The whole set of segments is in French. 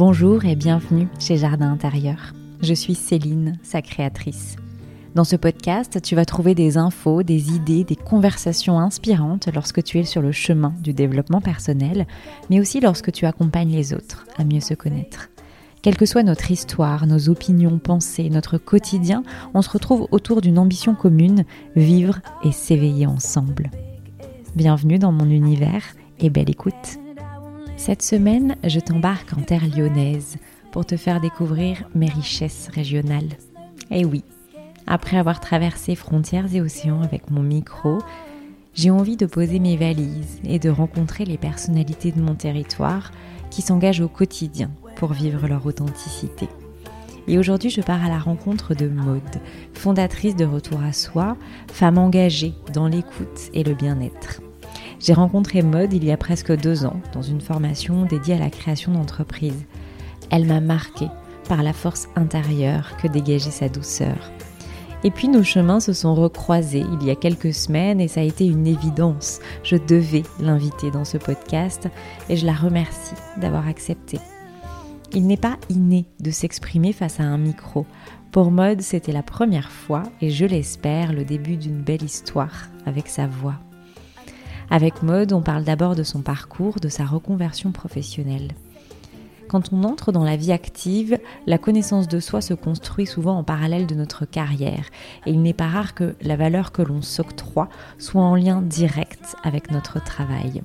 Bonjour et bienvenue chez Jardin Intérieur. Je suis Céline, sa créatrice. Dans ce podcast, tu vas trouver des infos, des idées, des conversations inspirantes lorsque tu es sur le chemin du développement personnel, mais aussi lorsque tu accompagnes les autres à mieux se connaître. Quelle que soit notre histoire, nos opinions, pensées, notre quotidien, on se retrouve autour d'une ambition commune, vivre et s'éveiller ensemble. Bienvenue dans mon univers et belle écoute. Cette semaine, je t'embarque en terre lyonnaise pour te faire découvrir mes richesses régionales. Et oui, après avoir traversé frontières et océans avec mon micro, j'ai envie de poser mes valises et de rencontrer les personnalités de mon territoire qui s'engagent au quotidien pour vivre leur authenticité. Et aujourd'hui, je pars à la rencontre de Maude, fondatrice de Retour à Soi, femme engagée dans l'écoute et le bien-être. J'ai rencontré Maude il y a presque deux ans dans une formation dédiée à la création d'entreprises. Elle m'a marquée par la force intérieure que dégageait sa douceur. Et puis nos chemins se sont recroisés il y a quelques semaines et ça a été une évidence. Je devais l'inviter dans ce podcast et je la remercie d'avoir accepté. Il n'est pas inné de s'exprimer face à un micro. Pour Maude, c'était la première fois et je l'espère le début d'une belle histoire avec sa voix. Avec Maude, on parle d'abord de son parcours, de sa reconversion professionnelle. Quand on entre dans la vie active, la connaissance de soi se construit souvent en parallèle de notre carrière, et il n'est pas rare que la valeur que l'on s'octroie soit en lien direct avec notre travail.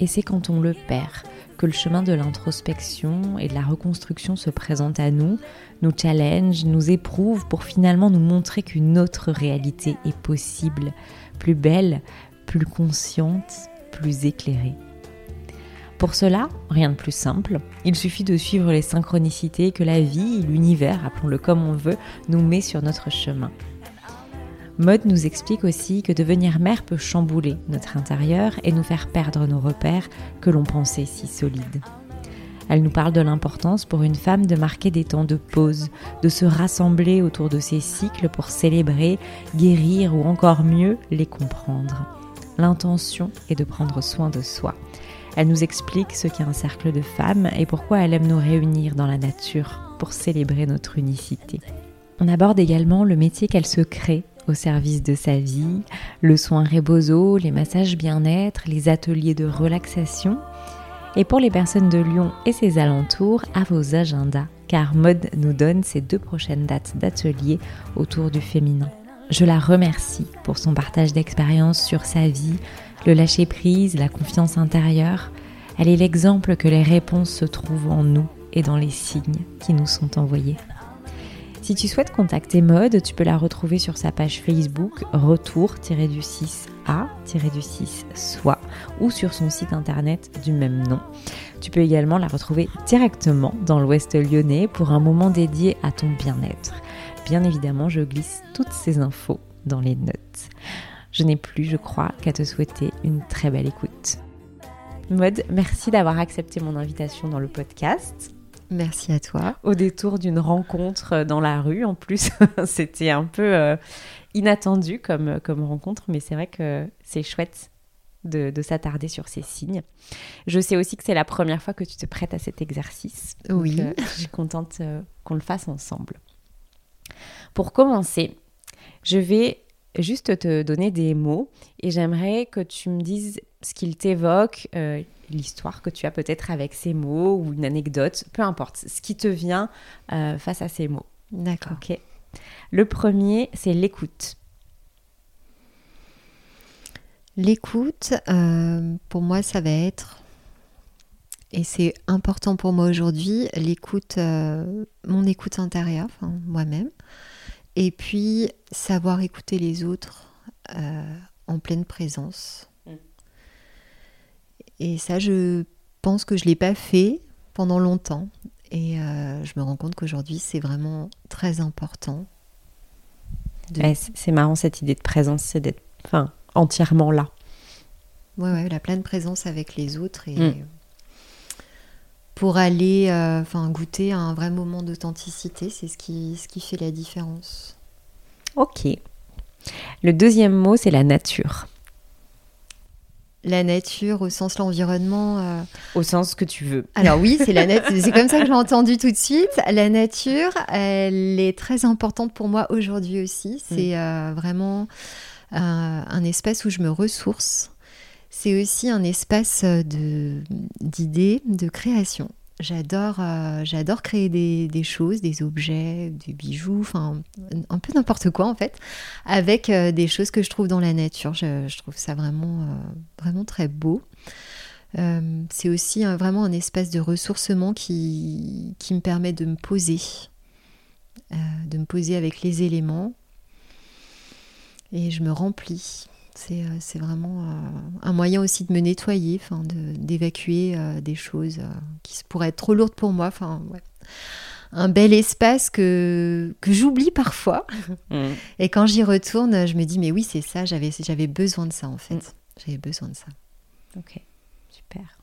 Et c'est quand on le perd que le chemin de l'introspection et de la reconstruction se présente à nous, nous challenge, nous éprouve pour finalement nous montrer qu'une autre réalité est possible, plus belle, plus consciente, plus éclairée. Pour cela, rien de plus simple, il suffit de suivre les synchronicités que la vie, l'univers, appelons-le comme on veut, nous met sur notre chemin. Mode nous explique aussi que devenir mère peut chambouler notre intérieur et nous faire perdre nos repères que l'on pensait si solides. Elle nous parle de l'importance pour une femme de marquer des temps de pause, de se rassembler autour de ses cycles pour célébrer, guérir ou encore mieux les comprendre l'intention est de prendre soin de soi. Elle nous explique ce qu'est un cercle de femmes et pourquoi elle aime nous réunir dans la nature pour célébrer notre unicité. On aborde également le métier qu'elle se crée au service de sa vie, le soin rebozo, les massages bien-être, les ateliers de relaxation. Et pour les personnes de Lyon et ses alentours, à vos agendas, car Mode nous donne ses deux prochaines dates d'ateliers autour du féminin. Je la remercie pour son partage d'expérience sur sa vie, le lâcher-prise, la confiance intérieure. Elle est l'exemple que les réponses se trouvent en nous et dans les signes qui nous sont envoyés. Si tu souhaites contacter Mode, tu peux la retrouver sur sa page Facebook retour-du-6 a-du-6 soit ou sur son site internet du même nom. Tu peux également la retrouver directement dans l'ouest lyonnais pour un moment dédié à ton bien-être bien évidemment, je glisse toutes ces infos dans les notes. Je n'ai plus, je crois, qu'à te souhaiter une très belle écoute. Mode, merci d'avoir accepté mon invitation dans le podcast. Merci à toi. Au détour d'une rencontre dans la rue, en plus, c'était un peu euh, inattendu comme, comme rencontre, mais c'est vrai que c'est chouette de, s'attarder sur ces signes. Je sais aussi que c'est la première fois que tu te prêtes à cet exercice. Oui. Euh, je suis contente euh, qu'on le fasse ensemble. Pour commencer, je vais juste te donner des mots et j'aimerais que tu me dises ce qu'ils t'évoquent, euh, l'histoire que tu as peut-être avec ces mots ou une anecdote, peu importe, ce qui te vient euh, face à ces mots. D'accord. Ok. Le premier, c'est l'écoute. L'écoute, euh, pour moi, ça va être, et c'est important pour moi aujourd'hui, l'écoute, mon écoute intérieure, enfin, moi-même. Et puis, savoir écouter les autres euh, en pleine présence. Mm. Et ça, je pense que je ne l'ai pas fait pendant longtemps. Et euh, je me rends compte qu'aujourd'hui, c'est vraiment très important. c'est marrant cette idée de présence, c'est d'être enfin, entièrement là. Ouais, ouais, la pleine présence avec les autres et mm. Pour aller euh, goûter à un vrai moment d'authenticité, c'est ce qui, ce qui fait la différence. Ok. Le deuxième mot, c'est la nature. la nature au sens l'environnement. Euh. Au sens que tu veux. Alors oui, c'est la c'est comme ça que j'ai entendu tout de suite. La nature, elle est très importante pour moi aujourd'hui aussi. Mm. C'est euh, vraiment un espace où je me ressource. C'est aussi un espace de d'idées, de création. J'adore, euh, j'adore créer des, choses, des objets, des bijoux, enfin un peu n'importe quoi en fait, avec euh, des choses que je trouve dans la nature. Je, trouve ça vraiment, euh, vraiment très beau. c'est aussi vraiment un espace de ressourcement qui, qui me permet de me poser, de me poser avec les éléments, et je me remplis. Euh, c'est vraiment euh, un moyen aussi de me nettoyer, d'évacuer euh, des choses qui pourraient être trop lourdes pour moi. Enfin, Un bel espace que, que j'oublie parfois. Mmh. Et quand j'y retourne, je me dis, mais oui, c'est ça, j'avais besoin de ça en fait. Mmh. J'avais besoin de ça. Ok, super.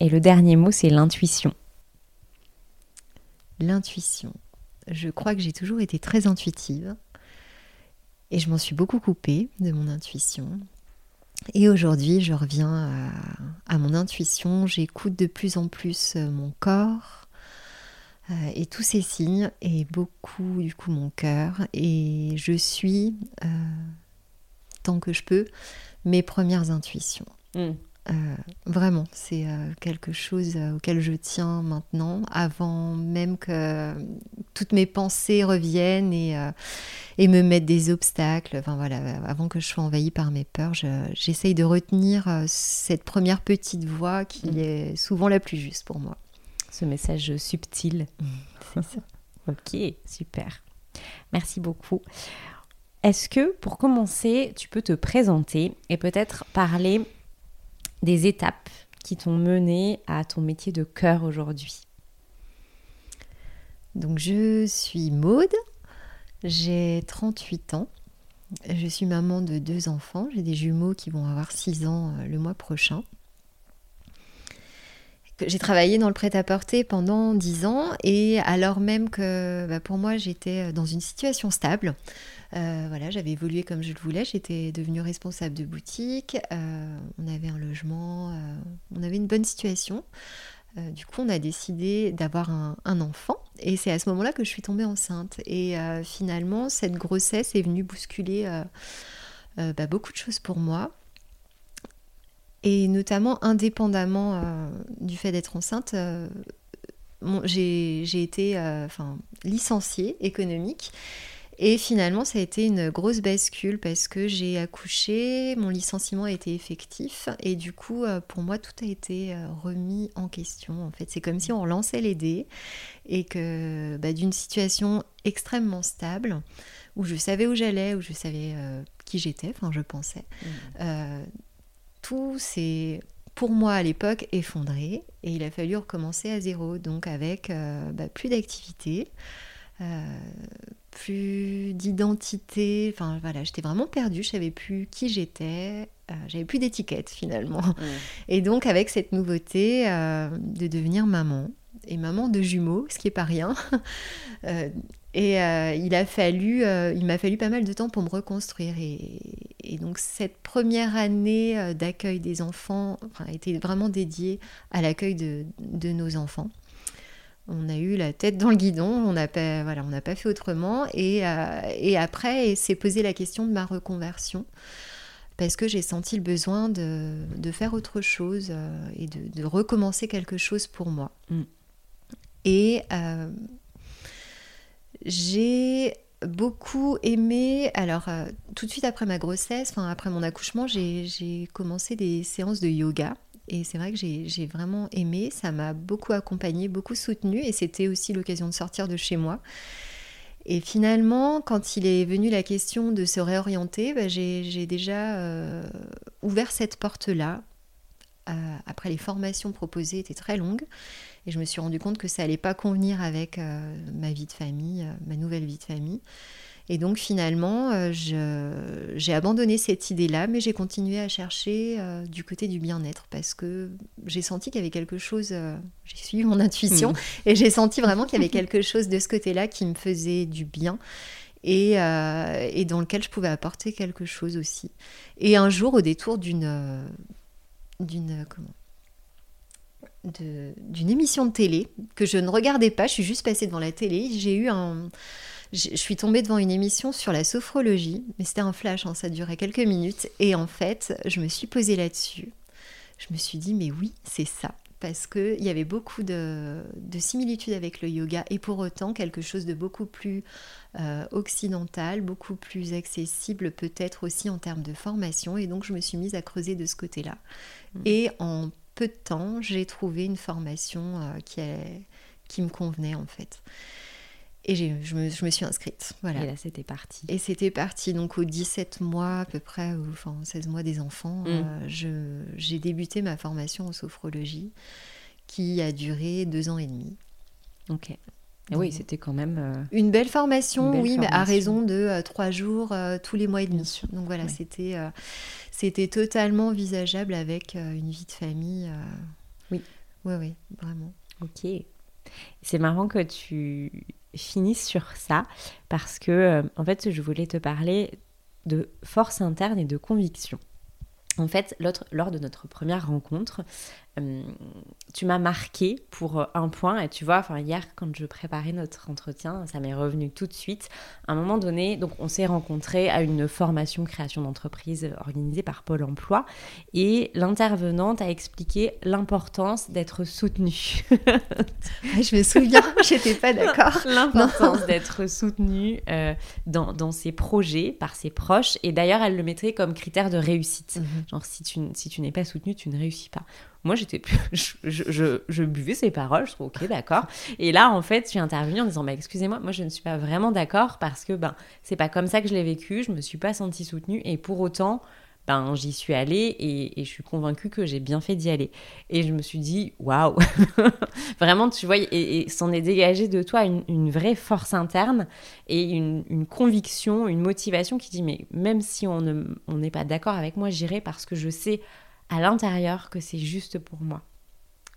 Et le dernier mot, c'est l'intuition. L'intuition. Je crois que j'ai toujours été très intuitive. Et je m'en suis beaucoup coupée de mon intuition. Et aujourd'hui, je reviens à, mon intuition. J'écoute de plus en plus euh, mon corps euh, et tous ces signes et beaucoup du coup mon cœur. Et je suis, euh, tant que je peux, mes premières intuitions. Mm. Euh, vraiment, c'est euh, quelque chose euh, auquel je tiens maintenant, avant même que toutes mes pensées reviennent et, et me mettent des obstacles. Enfin voilà, avant que je sois envahie par mes peurs, j'essaye de retenir cette première petite voix qui mm. est souvent la plus juste pour moi. Ce message subtil. Mm. C'est ça. ok, super. Merci beaucoup. Est-ce que pour commencer, tu peux te présenter et peut-être parler des étapes qui t'ont mené à ton métier de cœur aujourd'hui. Donc je suis Maude, j'ai 38 ans, je suis maman de deux enfants, j'ai des jumeaux qui vont avoir 6 ans euh, le mois prochain. J'ai travaillé dans le prêt-à-porter pendant 10 ans et alors même que bah, pour moi j'étais dans une situation stable, euh, voilà, j'avais évolué comme je le voulais. J'étais devenue responsable de boutique. Euh, on avait un logement. Euh, on avait une bonne situation. du coup, on a décidé d'avoir un, enfant. Et c'est à ce moment-là que je suis tombée enceinte. Et finalement, cette grossesse est venue bousculer bah, beaucoup de choses pour moi. Et notamment, indépendamment du fait d'être enceinte, j'ai été licenciée économique. Et finalement, ça a été une grosse bascule parce que j'ai accouché, mon licenciement a été effectif et du coup, euh, pour moi, tout a été euh, remis en question. En fait, c'est comme si on relançait les dés et que bah, d'une situation extrêmement stable, où je savais où j'allais, où je savais euh, qui j'étais, enfin, je pensais, mmh. Tout s'est pour moi à l'époque effondré et il a fallu recommencer à zéro, donc avec bah, plus d'activité plus d'identité. Enfin voilà, j'étais vraiment perdue, je savais plus qui j'étais, euh, j'avais plus d'étiquette finalement. Et donc avec cette nouveauté euh, de devenir maman et maman de jumeaux, ce qui est pas rien. Euh, et il a fallu, il m'a fallu pas mal de temps pour me reconstruire. Et, donc cette première année d'accueil des enfants a été vraiment dédiée à l'accueil de, de nos enfants. On a eu la tête dans le guidon, on n'a pas, voilà, on pas fait autrement. Et, euh, et après, s'est posé la question de ma reconversion, parce que j'ai senti le besoin de, faire autre chose euh, et de, recommencer quelque chose pour moi. Mm. Et euh, j'ai beaucoup aimé, alors tout de suite après ma grossesse, après mon accouchement, j'ai commencé des séances de yoga. Et c'est vrai que j'ai vraiment aimé, ça m'a beaucoup accompagné, beaucoup soutenu, et c'était aussi l'occasion de sortir de chez moi. Et finalement, quand il est venu la question de se réorienter, bah, j'ai déjà euh, ouvert cette porte-là. Euh, après, les formations proposées étaient très longues, et je me suis rendu compte que ça allait pas convenir avec euh, ma vie de famille, ma nouvelle vie de famille. Et donc finalement, euh, j'ai abandonné cette idée-là, mais j'ai continué à chercher euh, du côté du bien-être parce que j'ai senti qu'il y avait quelque chose, euh, j'ai suivi mon intuition, mmh. et j'ai senti vraiment qu'il y avait quelque chose de ce côté-là qui me faisait du bien. Et, et, dans lequel je pouvais apporter quelque chose aussi. Et un jour, au détour d'une d'une comment d'une émission de télé que je ne regardais pas, je suis juste passée devant la télé, j'ai eu un je suis tombée devant une émission sur la sophrologie, mais c'était un flash, hein, ça durait quelques minutes et en fait, je me suis posée là-dessus. Je me suis dit mais oui, c'est ça parce qu'il y avait beaucoup de, similitudes avec le yoga et pour autant quelque chose de beaucoup plus euh, occidental, beaucoup plus accessible peut-être aussi en termes de formation et donc je me suis mise à creuser de ce côté-là. Mmh. Et en peu de temps, j'ai trouvé une formation euh, qui, qui me convenait en fait. Et je me, je me, suis inscrite. Voilà. Et là, c'était parti. Et c'était parti. Donc, aux 17 mois à peu près, ou, enfin 16 mois des enfants, mm. euh, j'ai débuté ma formation en sophrologie qui a duré deux ans et demi. Ok. Et oui, c'était quand même. Euh, une belle formation, oui, mais à raison de euh, trois jours tous les mois et demi. Donc voilà, c'était c'était totalement envisageable avec une vie de famille. Oui. Oui, oui, vraiment. Ok. C'est marrant que tu finisse sur ça parce que euh, en fait je voulais te parler de force interne et de conviction. En fait, lors de notre première rencontre, euh, tu m'as marqué pour euh, un point, et tu vois, enfin hier quand je préparais notre entretien, ça m'est revenu tout de suite. À un moment donné, donc on s'est rencontrés à une formation création d'entreprise organisée par Pôle Emploi, et l'intervenante a expliqué l'importance d'être soutenue. je me souviens, j'étais pas d'accord. L'importance d'être soutenue euh, dans, dans, ses projets par ses proches, et d'ailleurs elle le mettrait comme critère de réussite. Mhm. Genre si tu, si tu n'es pas soutenu, tu ne réussis pas. Moi, j'étais, je, je, buvais ces paroles, je trouve ok, d'accord. Et là, en fait, je suis intervenue en disant, bah, excusez-moi, moi, je ne suis pas vraiment d'accord parce que ben, c'est pas comme ça que je l'ai vécu, je me suis pas sentie soutenue et pour autant, ben, j'y suis allée et, je suis convaincue que j'ai bien fait d'y aller. Et je me suis dit, waouh, vraiment, tu vois, et, s'en est dégagé de toi une, vraie force interne et une, une, conviction, une motivation qui dit, mais même si on n'est on pas d'accord avec moi, j'irai parce que je sais à l'intérieur que c'est juste pour moi.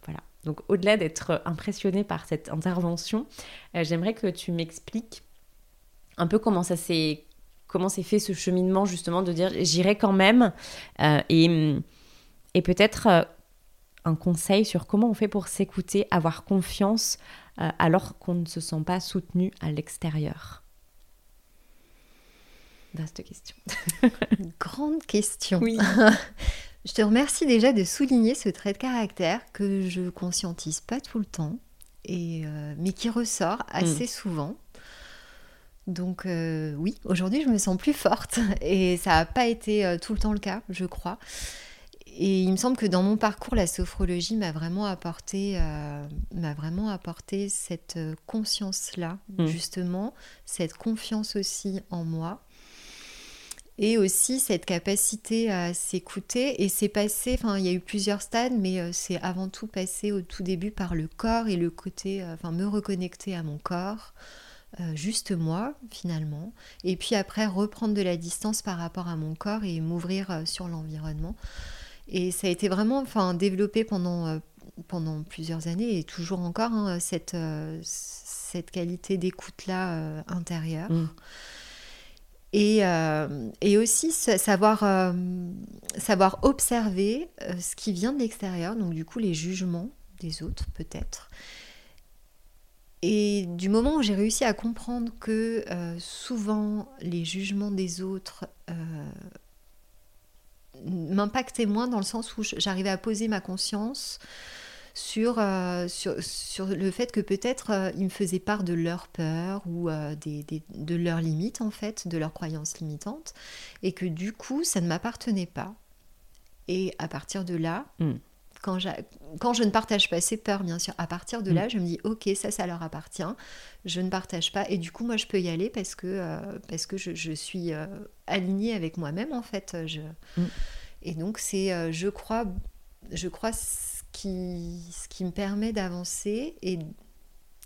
Voilà. Donc au-delà d'être impressionnée par cette intervention, euh, j'aimerais que tu m'expliques un peu comment ça s'est comment s'est fait ce cheminement justement de dire j'irai quand même euh, et, et peut-être euh, un conseil sur comment on fait pour s'écouter, avoir confiance alors qu'on ne se sent pas soutenu à l'extérieur. Vaste question. Grande question. Oui. Je te remercie déjà de souligner ce trait de caractère que je conscientise pas tout le temps, et, euh, mais qui ressort assez mm. souvent. Donc euh, oui, aujourd'hui je me sens plus forte et ça n'a pas été euh, tout le temps le cas, je crois. Et il me semble que dans mon parcours, la sophrologie m'a vraiment apporté, m'a vraiment apporté cette conscience-là, mm. justement, cette confiance aussi en moi et aussi cette capacité à s'écouter. Et c'est passé, enfin, il y a eu plusieurs stades, mais euh, c'est avant tout passé au tout début par le corps et le côté, euh, enfin, me reconnecter à mon corps, euh, juste moi, finalement. Et puis après, reprendre de la distance par rapport à mon corps et m'ouvrir sur l'environnement. Et ça a été vraiment, enfin, développé pendant, pendant plusieurs années et toujours encore, hein, cette, cette qualité d'écoute-là intérieure. Mmh. Et, euh, et, aussi savoir, euh, savoir observer euh, ce qui vient de l'extérieur, donc du coup les jugements des autres peut-être. Et du moment où j'ai réussi à comprendre que souvent les jugements des autres m'impactaient moins dans le sens où j'arrivais à poser ma conscience euh, sur, sur, le fait que peut-être euh, ils me faisaient part de leur peur ou euh, des, de leurs limites en fait, de leurs croyances limitantes, et que du coup ça ne m'appartenait pas. Et à partir de là, hmm. quand, quand, je ne partage pas ces peurs, bien sûr, à partir de là, hmm. je me dis ok, ça, ça leur appartient, je ne partage pas, et du coup moi je peux y aller parce que, parce que je, je suis alignée avec moi-même en fait. Je... Hmm. Et donc c'est, je crois, je crois qui, ce qui me permet d'avancer et,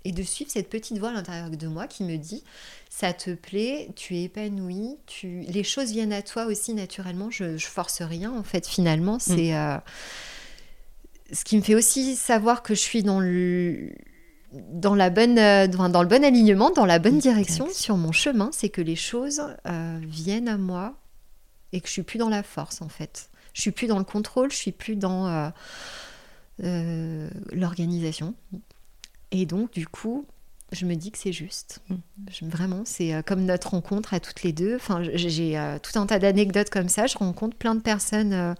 et de suivre cette petite voix à l'intérieur de moi qui me dit ça te plaît, tu es épanoui, tu... les choses viennent à toi aussi naturellement, je, je force rien en fait finalement, mm. c'est euh, ce qui me fait aussi savoir que je suis dans le dans la bonne euh, dans le bon alignement, dans la bonne direction sur mon chemin, c'est que les choses euh, viennent à moi et que je suis plus dans la force en fait. Je suis plus dans le contrôle, je suis plus dans l'organisation. Et donc, du coup, je me dis que c'est juste. Mm. vraiment, c'est euh, comme notre rencontre à toutes les deux. Enfin, j'ai euh, tout un tas d'anecdotes comme ça. Je rencontre plein de personnes euh,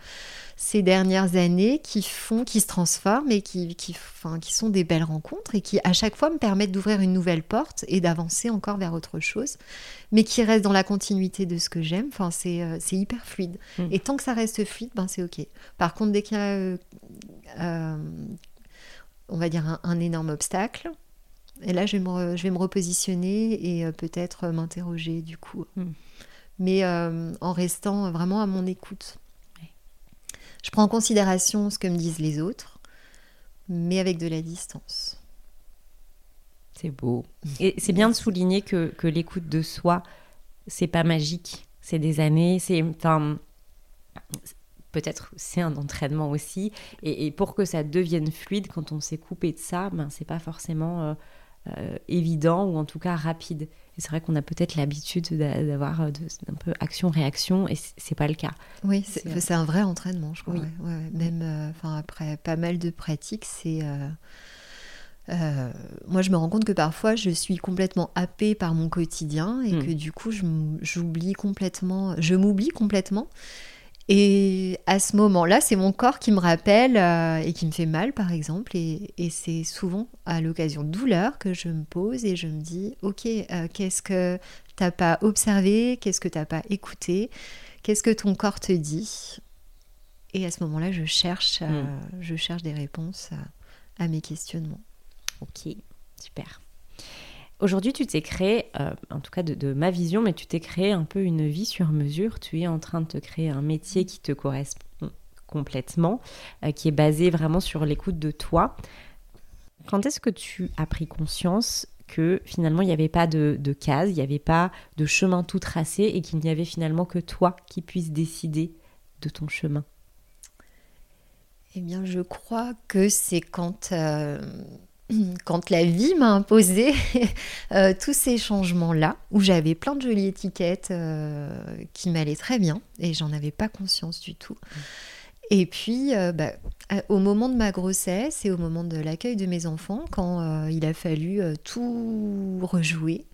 ces dernières années qui font, qui se transforment et qui, qui, enfin, qui sont des belles rencontres et qui à chaque fois me permettent d'ouvrir une nouvelle porte et d'avancer encore vers autre chose, mais qui restent dans la continuité de ce que j'aime. Enfin, c'est hyper fluide. Mm. Et tant que ça reste fluide, ben c'est ok. Par contre, dès qu'il y a on va dire un énorme obstacle, et là, je vais me, je vais me repositionner et euh, peut-être euh, m'interroger du coup. Hmm. Mais euh, en restant vraiment à mon écoute. Je prends en considération ce que me disent les autres, mais avec de la distance. C'est beau. Et c'est bien de souligner que, que l'écoute de soi, c'est pas magique. C'est des années, c'est. Enfin, peut-être c'est un entraînement aussi. Et, pour que ça devienne fluide, quand on s'est coupé de ça, ben, c'est pas forcément. Euh, évident ou en tout cas rapide. Et c'est vrai qu'on a peut-être l'habitude d'avoir euh, un peu action-réaction et c'est pas le cas. Oui, c'est un vrai entraînement, je crois. Même euh, après pas mal de pratiques, c'est. moi, je me rends compte que parfois, je suis complètement happée par mon quotidien et hmm. que du coup, j'oublie complètement, je m'oublie complètement. Et à ce moment-là, c'est mon corps qui me rappelle euh, et qui me fait mal, par exemple. Et, c'est souvent à l'occasion de douleur que je me pose et je me dis, ok, euh, qu'est-ce que t'as pas observé Qu'est-ce que t'as pas écouté Qu'est-ce que ton corps te dit? Et à ce moment-là, je cherche, euh, hmm. je cherche des réponses à mes questionnements. Ok, super. Aujourd'hui, tu t'es créé, euh, en tout cas de, ma vision, mais tu t'es créé un peu une vie sur mesure. Tu es en train de te créer un métier qui te correspond complètement, euh, qui est basé vraiment sur l'écoute de toi. Quand est-ce que tu as pris conscience que finalement il n'y avait pas de, de case, il n'y avait pas de chemin tout tracé et qu'il n'y avait finalement que toi qui puisses décider de ton chemin? Eh bien, je crois que c'est quand euh, quand la vie m'a imposé euh, tous ces changements-là, où j'avais plein de jolies étiquettes euh, qui m'allaient très bien, et j'en avais pas conscience du tout. Et puis, euh, bah, au moment de ma grossesse et au moment de l'accueil de mes enfants, quand il a fallu tout rejouer,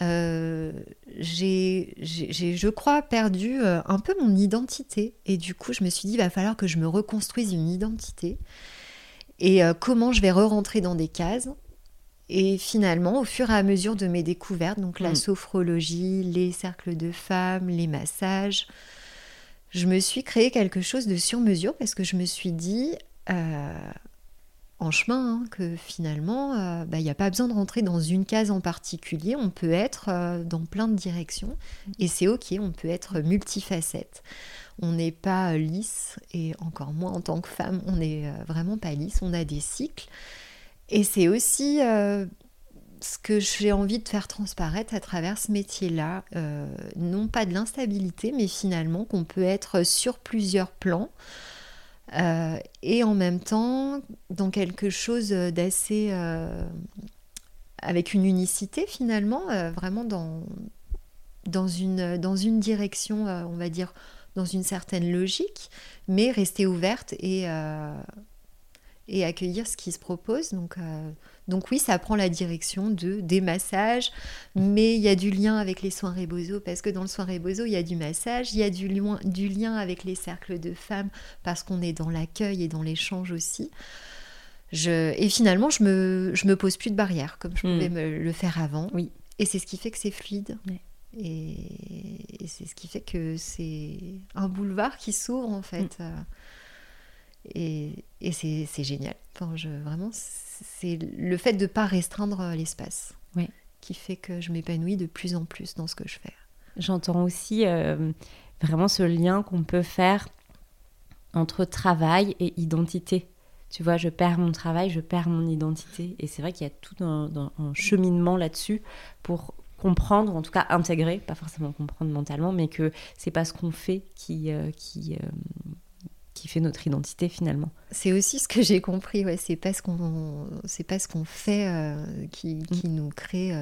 j'ai, je crois, perdu un peu mon identité. Et du coup, je me suis dit, il va falloir que je me reconstruise une identité et euh, comment je vais re-rentrer dans des cases? Et finalement, au fur et à mesure de mes découvertes, donc la mm. sophrologie, les cercles de femmes, les massages, je me suis créé quelque chose de sur mesure parce que je me suis dit euh, en chemin hein, que finalement, euh, bah, il n'y a pas besoin de rentrer dans une case en particulier, on peut être dans plein de directions et c'est ok, on peut être multifacette on n'est pas lisse, et encore moins en tant que femme, on n'est euh, vraiment pas lisse, on a des cycles. Et c'est aussi euh, ce que j'ai envie de faire transparaître à travers ce métier-là, euh, non pas de l'instabilité, mais finalement qu'on peut être sur plusieurs plans. et en même temps dans quelque chose d'assez avec une unicité finalement vraiment dans, dans, une, dans une direction on va dire dans une certaine logique, mais rester ouverte et, euh, et accueillir ce qui se propose. Donc, euh, donc oui, ça prend la direction de des massages, mais il y a du lien avec les soins Rebozo, parce que dans le soin Rebozo, il y a du massage, il y a du, lien, du lien avec les cercles de femmes, parce qu'on est dans l'accueil et dans l'échange aussi. Je, et finalement, je me, je me pose plus de barrières, comme je pouvais hmm. me le faire avant. Oui. Et c'est ce qui fait que c'est fluide. Et, c'est ce qui fait que c'est un boulevard qui s'ouvre en fait. Mm. Euh, et, et c'est génial. Enfin, je, vraiment, c'est le fait de ne pas restreindre l'espace oui. qui fait que je m'épanouis de plus en plus dans ce que je fais. J'entends aussi euh, vraiment ce lien qu'on peut faire entre travail et identité. Tu vois, je perds mon travail, je perds mon identité. Et c'est vrai qu'il y a tout un, un cheminement là-dessus pour comprendre, en tout cas intégrer, pas forcément comprendre mentalement, mais que c'est pas ce qu'on fait qui, euh, qui, euh, qui fait notre identité finalement. C'est aussi ce que j'ai compris, ouais, c'est pas ce qu'on c'est pas ce qu'on fait euh, qui, qui, mm. nous crée.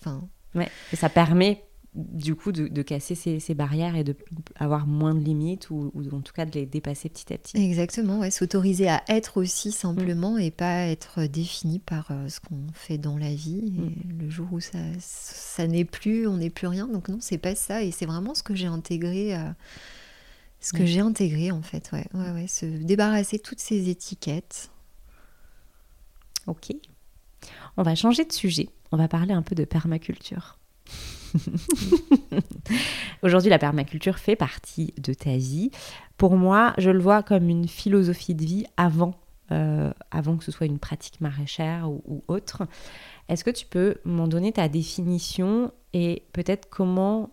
Enfin. ouais, et ça permet du coup de, casser ces, barrières et de avoir moins de limites ou, en tout cas de les dépasser petit à petit. Exactement, ouais, s'autoriser à être aussi simplement et pas être défini par euh, ce qu'on fait dans la vie. Et Le jour où ça, ça n'est plus, on n'est plus rien. Donc non, c'est pas ça et c'est vraiment ce que j'ai intégré. Euh, ce que j'ai intégré en fait, ouais, ouais, ouais, se débarrasser toutes ces étiquettes. Ok. On va changer de sujet. On va parler un peu de permaculture. Aujourd'hui, la permaculture fait partie de ta vie. Pour moi, je le vois comme une philosophie de vie avant, euh, avant que ce soit une pratique maraîchère ou, autre. Est-ce que tu peux m'en donner ta définition et peut-être comment,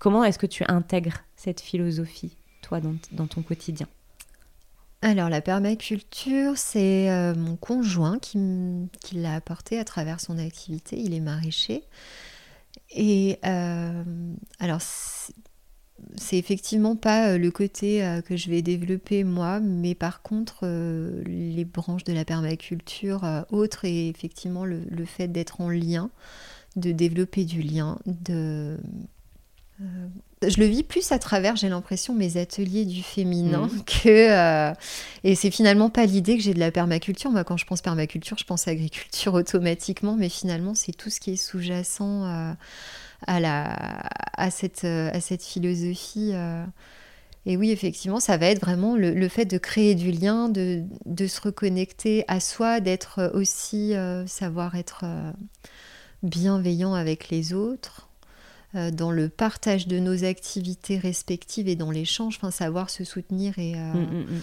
comment est-ce que tu intègres cette philosophie, toi, dans, ton quotidien? Alors la permaculture, c'est euh, mon conjoint qui, qui l'a apporté à travers son activité. Il est maraîcher. Et euh, alors, c'est effectivement pas euh, le côté euh, que je vais développer moi, mais par contre, les branches de la permaculture autres et effectivement le, le fait d'être en lien, de développer du lien, de je le vis plus à travers, j'ai l'impression, mes ateliers du féminin mhm. que. Euh, et c'est finalement pas l'idée que j'ai de la permaculture. Moi, quand je pense permaculture, je pense agriculture automatiquement, mais finalement, c'est tout ce qui est sous-jacent euh, à, la, à, cette, euh, à cette philosophie. Et oui, effectivement, ça va être vraiment le, fait de créer du lien, de, de, se reconnecter à soi, d'être aussi, savoir être bienveillant avec les autres dans le partage de nos activités respectives et dans l'échange, enfin savoir se soutenir et euh, mm, mm, mm.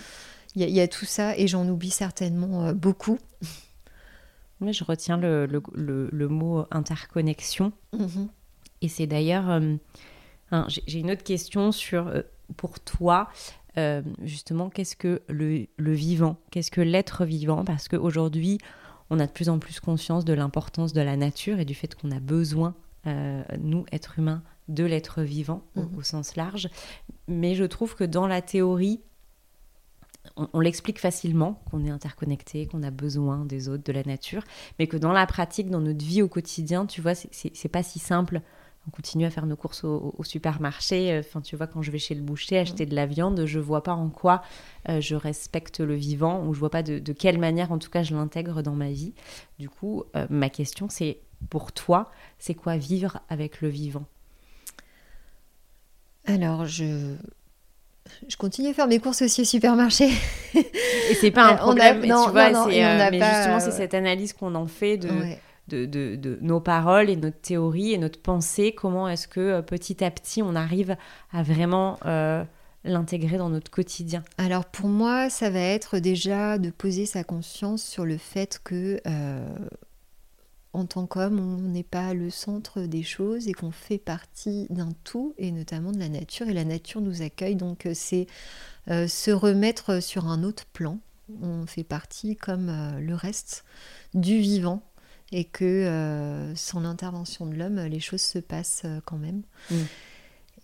il y, a tout ça et j'en oublie certainement euh, beaucoup. Oui, je retiens le, le, mot interconnexion. Mm-hmm. Et c'est d'ailleurs, j'ai une autre question sur, pour toi, justement, qu'est-ce que le, vivant Qu'est-ce que l'être vivant? Parce qu'aujourd'hui, on a de plus en plus conscience de l'importance de la nature et du fait qu'on a besoin euh, nous, êtres humains, de l'être vivant mhm. au, sens large. Mais je trouve que dans la théorie, on, l'explique facilement, qu'on est interconnecté, qu'on a besoin des autres, de la nature, mais que dans la pratique, dans notre vie au quotidien, tu vois, c'est pas si simple. On continue à faire nos courses au, supermarché. Euh, enfin, tu vois, quand je vais chez le boucher acheter de la viande, je vois pas en quoi euh, je respecte le vivant ou je vois pas de, quelle manière, en tout cas, je l'intègre dans ma vie. Du coup, ma question, c'est pour toi, c'est quoi vivre avec le vivant? Alors, je, je continue à faire mes courses aussi au supermarché. Et c'est pas un problème, tu vois, euh, mais justement, c'est cette analyse qu'on en fait de, de, nos paroles et notre théorie et notre pensée. Comment est-ce que euh, petit à petit, on arrive à vraiment euh, l'intégrer dans notre quotidien? Alors pour moi, ça va être déjà de poser sa conscience sur le fait que en tant qu'homme, on n'est pas le centre des choses et qu'on fait partie d'un tout et notamment de la nature. Et la nature nous accueille, donc euh, c'est euh, se remettre sur un autre plan. On fait partie comme euh, le reste du vivant et que sans l'intervention de l'homme, les choses se passent quand même. Mm.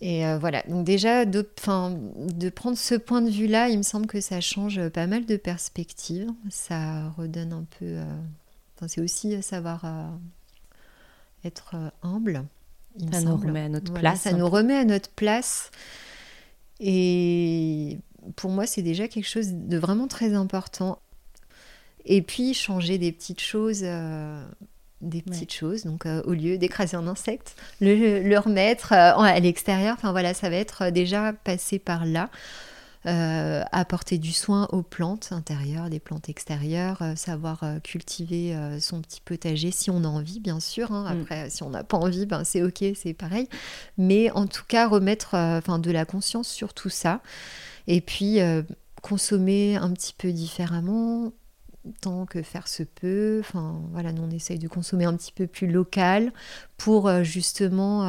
Et voilà, donc déjà de, de prendre ce point de vue-là, il me semble que ça change pas mal de perspectives. Ça redonne un peu c'est aussi savoir euh, être euh, humble. ça nous remet à notre place. Ça nous remet à notre place. Et pour moi, c'est déjà quelque chose de vraiment très important. Et puis, changer des petites choses. Euh, des petites choses, donc au lieu d'écraser un insecte, le, le remettre à l'extérieur, enfin voilà, ça va être déjà passé par là. Euh, apporter du soin aux plantes intérieures, des plantes extérieures, euh, savoir euh, cultiver son petit potager si on a envie, bien sûr. Hein. Mm. Après, si on n'a pas envie, ben, c'est ok, c'est pareil. Mais en tout cas, remettre enfin de la conscience sur tout ça. Et puis, consommer un petit peu différemment, tant que faire se peut. Enfin, voilà, nous on essaye de consommer un petit peu plus local pour justement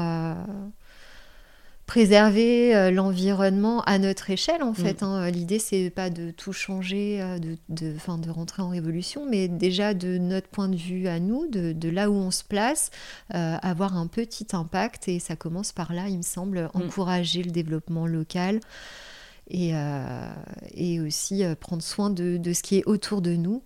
préserver euh, l'environnement à notre échelle en fait. Mm. Hein. L'idée c'est pas de tout changer, euh, de, de, de rentrer en révolution, mais déjà de notre point de vue à nous, de, là où on se place, euh, avoir un petit impact et ça commence par là, il me semble, mm. encourager le développement local et, et aussi prendre soin de, ce qui est autour de nous.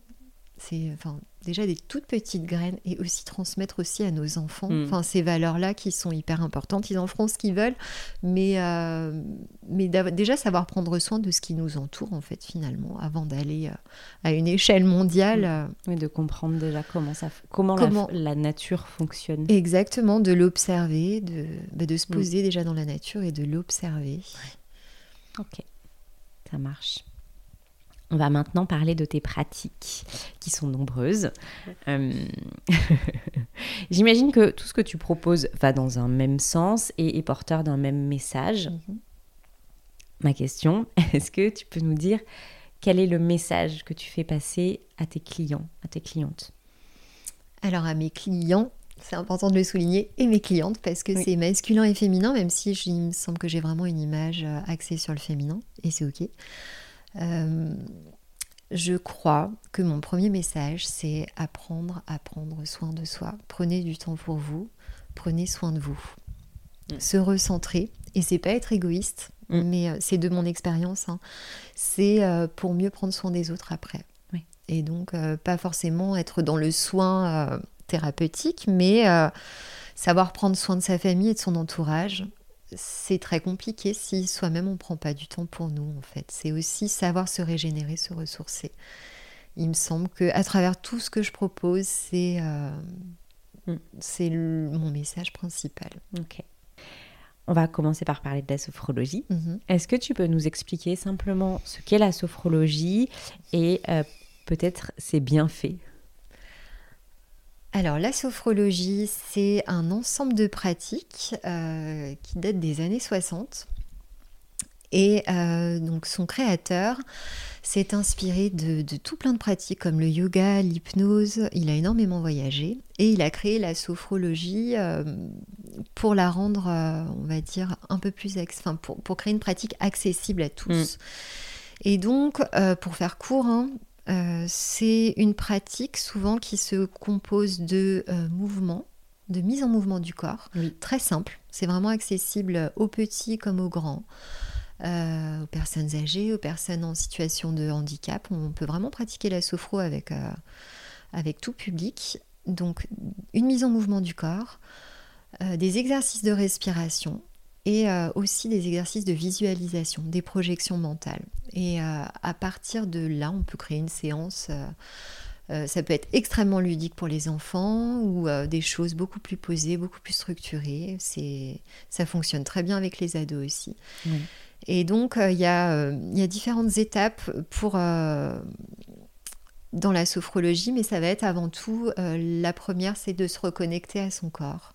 C'est enfin déjà des toutes petites graines et aussi transmettre aussi à nos enfants Mm. enfin ces valeurs là qui sont hyper importantes ils en feront ce qu'ils veulent mais euh, mais déjà savoir prendre soin de ce qui nous entoure en fait finalement avant d'aller euh, à une échelle mondiale Mm. euh, Oui, de comprendre déjà comment, ça, comment, la- nature fonctionne. exactement de l'observer de bah, de se Mm. poser déjà dans la nature et de l'observer Ok, ça marche. On va maintenant parler de tes pratiques, qui sont nombreuses. Euh, J'imagine que tout ce que tu proposes va dans un même sens et est porteur d'un même message. Mhm. Ma question, est-ce que tu peux nous dire quel est le message que tu fais passer à tes clients, à tes clientes? Alors à mes clients, c'est important de le souligner, et mes clientes, parce que Oui. c'est masculin et féminin, même si je- il me semble que j'ai vraiment une image euh, axée sur le féminin, et c'est ok. Euh, je crois que mon premier message, c'est apprendre à prendre soin de soi. Prenez du temps pour vous, prenez soin de vous. Mm. Se recentrer, et c'est pas être égoïste, Mm. mais euh, c'est de mon expérience, hein. c'est pour mieux prendre soin des autres après. Oui. Et donc, pas forcément être dans le soin thérapeutique, mais euh, savoir prendre soin de sa famille et de son entourage. C'est très compliqué si soi-même on ne prend pas du temps pour nous en fait. C'est aussi savoir se régénérer, se ressourcer. Il me semble que à travers tout ce que je propose, c'est euh, Mm. c'est mon message principal. Ok. On va commencer par parler de la sophrologie. Mhm. Est-ce que tu peux nous expliquer simplement ce qu'est la sophrologie et euh, peut-être ses bienfaits? Alors, la sophrologie, c'est un ensemble de pratiques euh, qui datent des années 60. Et euh, donc, son créateur s'est inspiré de, de tout plein de pratiques comme le yoga, l'hypnose. Il a énormément voyagé et il a créé la sophrologie euh, pour la rendre, on va dire, un peu plus. Enfin, pour, pour créer une pratique accessible à tous. Et donc, pour faire court, hein, euh, c'est une pratique souvent qui se compose de euh, mouvements, de mise en mouvement du corps, Oui. très simple. C'est vraiment accessible aux petits comme aux grands, euh, aux personnes âgées, aux personnes en situation de handicap. On peut vraiment pratiquer la sophro avec, avec tout public. Donc, une mise en mouvement du corps, des exercices de respiration et euh, aussi des exercices de visualisation, des projections mentales. Et euh, à partir de là, on peut créer une séance. euh, ça peut être extrêmement ludique pour les enfants ou des choses beaucoup plus posées, beaucoup plus structurées. C'est, ça fonctionne très bien avec les ados aussi. Oui. Et donc, il y, a, il y a différentes étapes pour, dans la sophrologie, mais ça va être avant tout, la première, c'est de se reconnecter à son corps.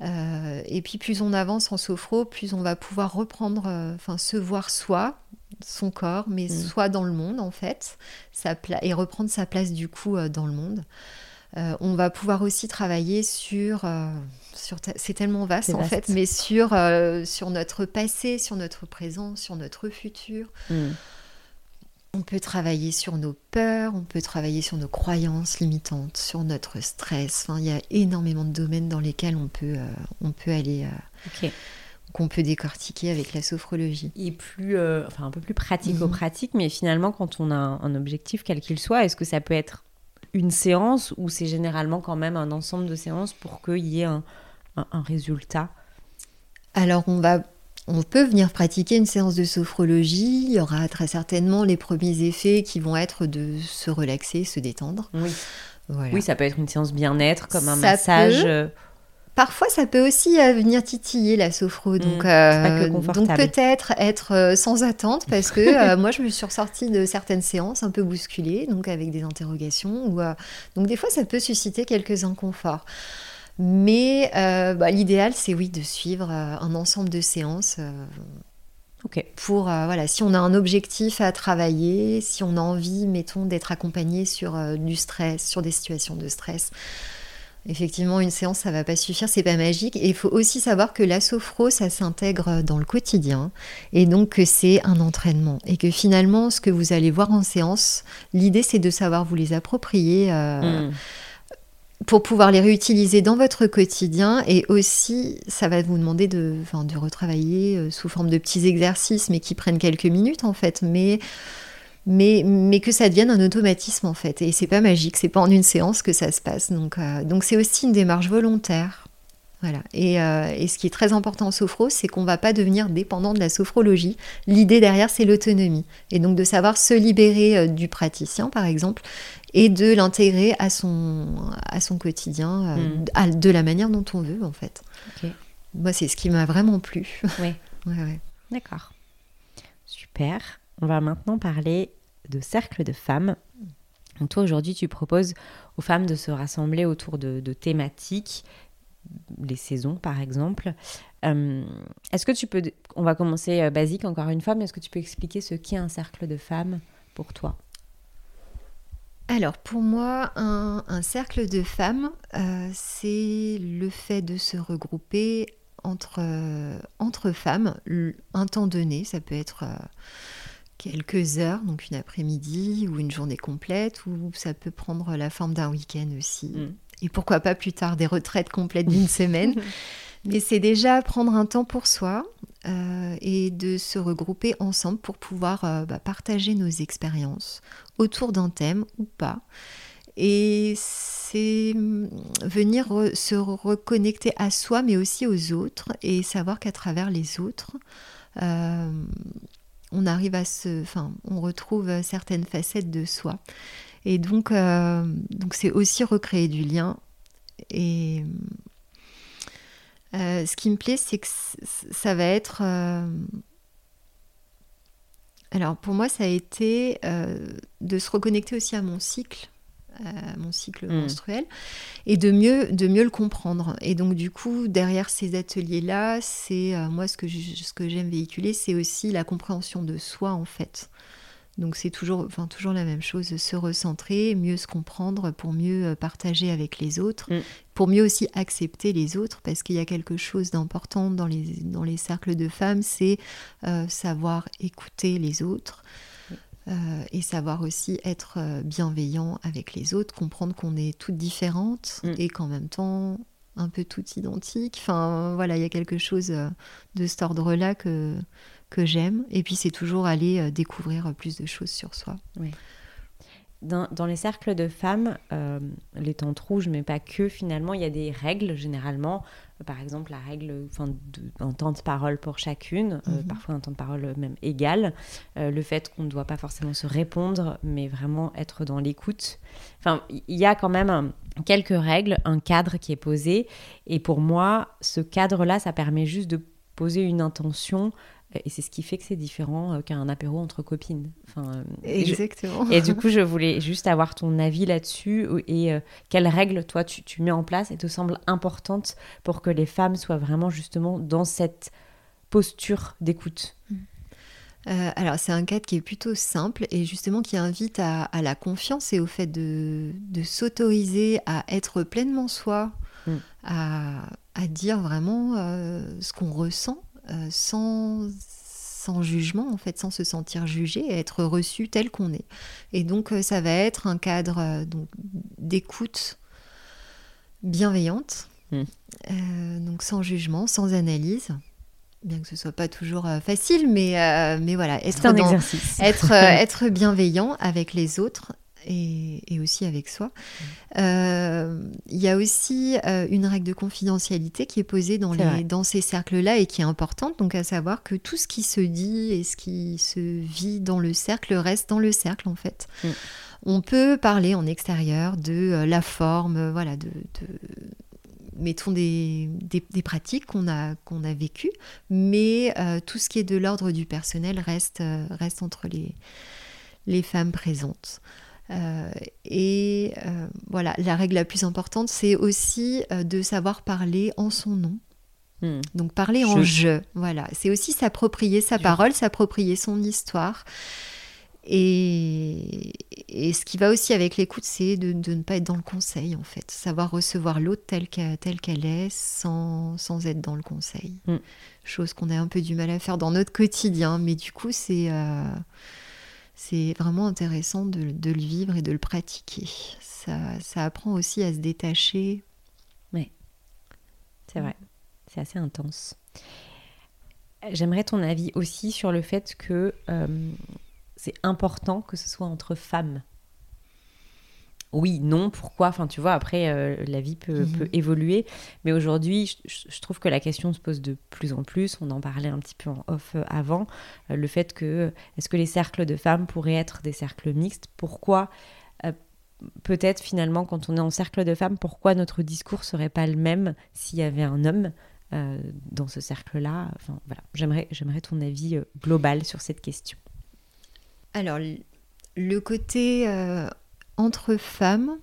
Euh, et puis plus on avance en sophro, plus on va pouvoir reprendre, euh, enfin se voir soi, son corps, mais Mm. soit dans le monde en fait, sa et reprendre sa place du coup euh, dans le monde. On va pouvoir aussi travailler sur, sur c'est tellement vaste, en fait, mais sur, sur notre passé, sur notre présent, sur notre futur. Hmm. On peut travailler sur nos peurs, on peut travailler sur nos croyances limitantes, sur notre stress. Enfin, il y a énormément de domaines dans lesquels on peut, euh, on peut aller, euh, qu'on peut décortiquer avec la sophrologie. Et plus, euh, enfin un peu plus pratique Mhm. mais finalement, quand on a un, un objectif, quel qu'il soit, est-ce que ça peut être une séance ou c'est généralement quand même un ensemble de séances pour qu'il y ait un, un- un résultat? Alors, on va, on peut venir pratiquer une séance de sophrologie. Il y aura très certainement les premiers effets qui vont être de se relaxer, se détendre. Oui. Voilà. Oui, ça peut être une séance bien-être, comme un Ça massage. peut. euh, Parfois, ça peut aussi euh, venir titiller la sophro. Donc, Mm, pas que euh, donc peut-être être sans attente parce que euh, moi, je me suis ressortie de certaines séances un peu bousculées, donc avec des interrogations. Ou, euh, donc, des fois, ça peut susciter quelques inconforts. Mais euh, bah, l'idéal, c'est oui de suivre euh, un ensemble de séances euh, Ok. pour euh, voilà, si on a un objectif à travailler, si on a envie, mettons, d'être accompagné sur euh, du stress, sur des situations de stress. Effectivement, une séance, ça va pas suffire, c'est pas magique. Et il faut aussi savoir que la sophro, ça s'intègre dans le quotidien, et donc que c'est un entraînement, et que finalement, ce que vous allez voir en séance, l'idée, c'est de savoir vous les approprier. euh, Hmm. Pour pouvoir les réutiliser dans votre quotidien et aussi ça va vous demander de, de retravailler euh, sous forme de petits exercices mais qui prennent quelques minutes en fait mais mais, mais que ça devienne un automatisme en fait. Et c'est pas magique, c'est pas en une séance que ça se passe. Donc euh, donc c'est aussi une démarche volontaire. Voilà. Et, euh, et, ce qui est très important en sophro, c'est qu'on va pas devenir dépendant de la sophrologie. L'idée derrière, c'est l'autonomie. Et donc de savoir se libérer euh, du praticien, par exemple, et de l'intégrer à son, à son quotidien, mm. de la manière dont on veut, en fait. Moi, c'est ce qui m'a vraiment plu. Oui. ouais, ouais. D'accord. Super. On va maintenant parler de cercle de femmes. Donc toi aujourd'hui tu proposes aux femmes de se rassembler autour de, thématiques, les saisons par exemple. Euh, est-ce que tu peux, on va commencer euh, basique encore une fois, mais est-ce que tu peux expliquer ce qu'est un cercle de femmes pour toi? Alors pour moi, un, cercle de femmes, euh, c'est le fait de se regrouper entre, entre femmes, un temps donné, ça peut être quelques heures, donc une après-midi ou une journée complète, ou ça peut prendre la forme d'un week-end aussi. Mm. Et pourquoi pas plus tard des retraites complètes d'une semaine. Mais c'est déjà prendre un temps pour soi euh, et de se regrouper ensemble pour pouvoir euh, bah, partager nos expériences autour d'un thème ou pas. Et c'est mm, venir se reconnecter à soi, mais aussi aux autres, et savoir qu'à travers les autres, euh, on arrive à se, enfin, on retrouve certaines facettes de soi. Et donc, euh, donc c'est aussi recréer du lien. Et euh, ce qui me plaît, c'est que ça va être. Euh, alors pour moi, ça a été de se reconnecter aussi à mon cycle mon cycle mm. menstruel et de mieux, de mieux le comprendre. Et donc du coup, derrière ces ateliers-là, c'est euh, moi ce que, ce que j'aime véhiculer, c'est aussi la compréhension de soi en fait. Donc c'est toujours, enfin, toujours la même chose, se recentrer, mieux se comprendre pour mieux euh, partager avec les autres, mm. pour mieux aussi accepter les autres, parce qu'il y a quelque chose d'important dans les, dans les cercles de femmes, c'est euh, savoir écouter les autres, euh, et savoir aussi être bienveillant avec les autres, comprendre qu'on est toutes différentes mm. et qu'en même temps un peu toutes identiques. Enfin voilà, il y a quelque chose de cet ordre-là que, que j'aime. Et puis c'est toujours aller découvrir plus de choses sur soi. Oui dans, les cercles de femmes, euh, les tentes rouges, mais pas que, finalement, il y a des règles généralement. Par exemple, la règle enfin, d'un temps de parole pour chacune, euh, mhm. parfois un temps de parole même égal. Euh, le fait qu'on ne doit pas forcément se répondre, mais vraiment être dans l'écoute. Enfin, il y a quand même quelques règles, un cadre qui est posé. Et pour moi, ce cadre-là, ça permet juste de poser une intention et c'est ce qui fait que c'est différent euh, qu'un apéro entre copines. Enfin, euh, Exactement. Et, du coup, je voulais juste avoir ton avis là-dessus et euh, quelles règles, toi, tu, mets en place et te semblent importantes pour que les femmes soient vraiment justement dans cette posture d'écoute? Mm. alors c'est un cadre qui est plutôt simple et justement qui invite à, la confiance et au fait de, s'autoriser à être pleinement soi, mm. à, dire vraiment ce qu'on ressent euh, sans, sans jugement, en fait, sans se sentir jugé être reçu tel qu'on est. Et donc, euh, ça va être un cadre euh, d'écoute bienveillante, hmm. donc sans jugement, sans analyse. Bien que ce soit pas toujours facile, mais, mais voilà, être, un exercice. être, être bienveillant avec les autres et, aussi avec soi. Euh, il y a aussi euh, une règle de confidentialité qui est posée dans, les, dans ces cercles-là et qui est importante, donc à savoir que tout ce qui se dit et ce qui se vit dans le cercle reste dans le cercle en fait. Mm. On peut parler en extérieur de euh, la forme, voilà, de, mettons des, des, pratiques qu'on a, qu'on a vécues, mais tout ce qui est de l'ordre du personnel reste, reste entre les, les femmes présentes. Euh, et euh, voilà, la règle la plus importante, c'est aussi euh, de savoir parler en son nom. Hmm. Donc parler en je, voilà. C'est aussi s'approprier sa parole, s'approprier son histoire. Et, et, ce qui va aussi avec l'écoute, c'est de, de, ne pas être dans le conseil, en fait. Savoir recevoir l'autre telle qu'elle est, sans, sans, être dans le conseil. Hmm. Chose qu'on a un peu du mal à faire dans notre quotidien. Mais du coup, c'est c'est vraiment intéressant de, le vivre et de le pratiquer. Ça, ça apprend aussi à se détacher. Oui, c'est vrai. C'est assez intense. J'aimerais ton avis aussi sur le fait que euh, c'est important que ce soit entre femmes oui, non, pourquoi? Enfin, tu vois, après, euh, la vie peut, mhm. évoluer. Mais aujourd'hui, je, trouve que la question se pose de plus en plus. On en parlait un petit peu en off euh, avant. Euh, le fait que, est-ce que les cercles de femmes pourraient être des cercles mixtes? Pourquoi Peut-être finalement, quand on est en cercle de femmes, pourquoi notre discours serait pas le même s'il y avait un homme dans ce cercle-là? Enfin, voilà. J'aimerais, j'aimerais ton avis global sur cette question. Alors, le côté entre femmes,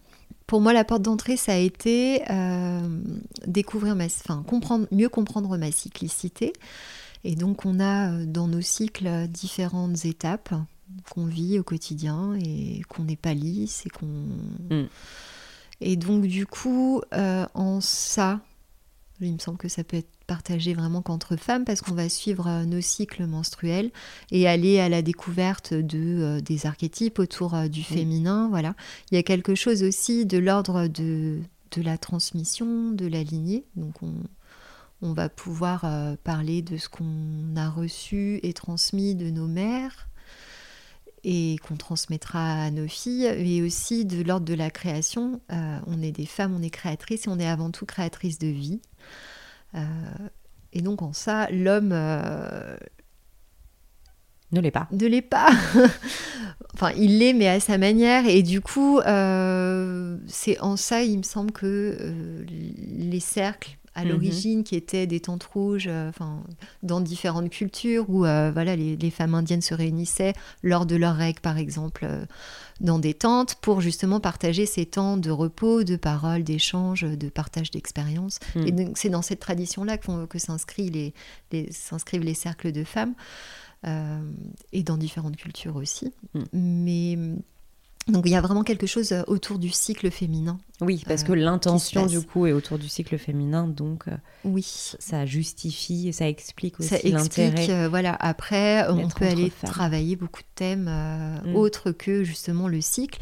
pour moi, la porte d'entrée, ça a été euh, découvrir ma, enfin, comprendre, mieux comprendre ma cyclicité. Et donc, on a euh, dans nos cycles différentes étapes qu'on vit au quotidien et qu'on n'est pas lisse et qu'on. Mm. Et donc, du coup, euh, en ça, il me semble que ça peut être partagé vraiment qu'entre femmes parce qu'on va suivre euh, nos cycles menstruels et aller à la découverte de, euh, des archétypes autour euh, du féminin. Voilà. Il y a quelque chose aussi de l'ordre de, de la transmission, de la lignée. Donc on, on va pouvoir parler de ce qu'on a reçu et transmis de nos mères et qu'on transmettra à nos filles, mais aussi de l'ordre de la création. on est des femmes, on est créatrices et on est avant tout créatrices de vie. Euh, et donc en ça, l'homme euh, ne l'est pas. Ne l'est pas. enfin, il l'est, mais à sa manière. Et du coup, euh, c'est en ça, il me semble que les cercles à mhm. l'origine, qui étaient des tentes rouges, enfin, dans différentes cultures, où voilà, les, les, femmes indiennes se réunissaient lors de leurs règles, par exemple, dans des tentes pour justement partager ces temps de repos, de parole, d'échange, de partage d'expériences. Hmm. Et donc c'est dans cette tradition-là que, que s'inscrivent les, les, les, cercles de femmes, euh, et dans différentes cultures aussi. Hmm. Mais donc il y a vraiment quelque chose euh, autour du cycle féminin. Oui, parce que euh, l'intention du coup est autour du cycle féminin, donc euh, oui, ça justifie, ça explique aussi l'intérêt. voilà, après on peut aller travailler beaucoup de thèmes mm. autres que justement le cycle.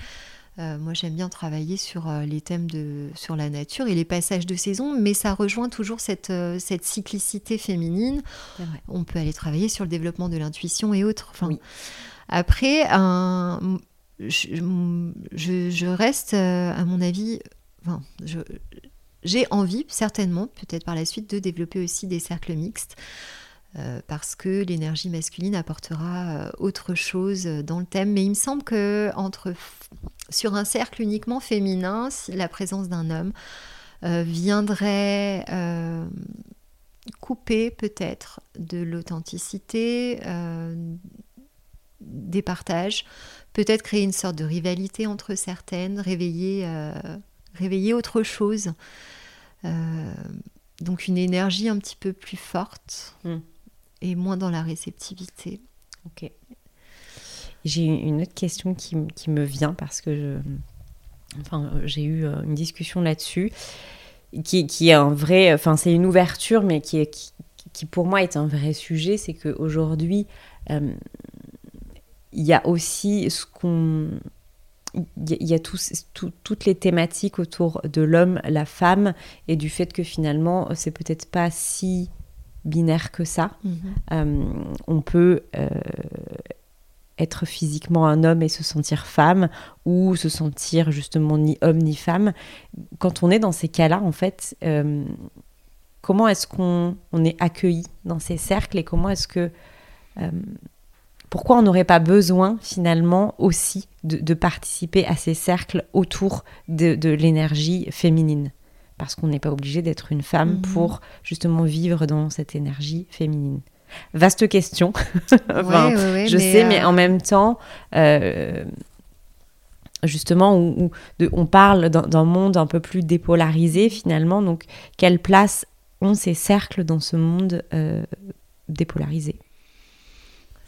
moi, j'aime bien travailler sur les thèmes de sur la nature et les passages de saison, mais ça rejoint toujours cette, cette cyclicité féminine. On peut aller travailler sur le développement de l'intuition et autres. Enfin, Après, un, je, reste, euh, à mon avis, j'ai envie, certainement, peut-être par la suite, de développer aussi des cercles mixtes. Euh, parce que l'énergie masculine apportera euh, autre chose dans le thème. Mais il me semble que entre, sur un cercle uniquement féminin, la présence d'un homme viendrait couper peut-être de l'authenticité, des partages, peut-être créer une sorte de rivalité entre certaines, réveiller, euh, réveiller autre chose. Euh, donc une énergie un petit peu plus forte hmm. et moins dans la réceptivité. Ok. J'ai une autre question qui, qui, me vient parce que je, enfin, j'ai eu euh, une discussion là-dessus qui, qui, est un vrai, enfin c'est une ouverture mais qui, est, qui, pour moi est un vrai sujet, c'est qu'aujourd'hui euh, il y a aussi ce qu'on il y a toutes les thématiques autour de l'homme, la femme, et du fait que finalement, c'est peut-être pas si binaire que ça. Mhm. Euh, on peut euh, être physiquement un homme et se sentir femme, ou se sentir justement ni homme ni femme. Quand on est dans ces cas-là, en fait, euh, comment est-ce qu'on on est accueilli dans ces cercles et comment est-ce que pourquoi on n'aurait pas besoin finalement aussi de, participer à ces cercles autour de, l'énergie féminine? Parce qu'on n'est pas obligé d'être une femme mhm. pour justement vivre dans cette énergie féminine. Vaste question, je sais, mais euh, en même temps, euh, justement, où, on parle d'un monde un peu plus dépolarisé finalement, donc quelle place ont ces cercles dans ce monde euh, dépolarisé?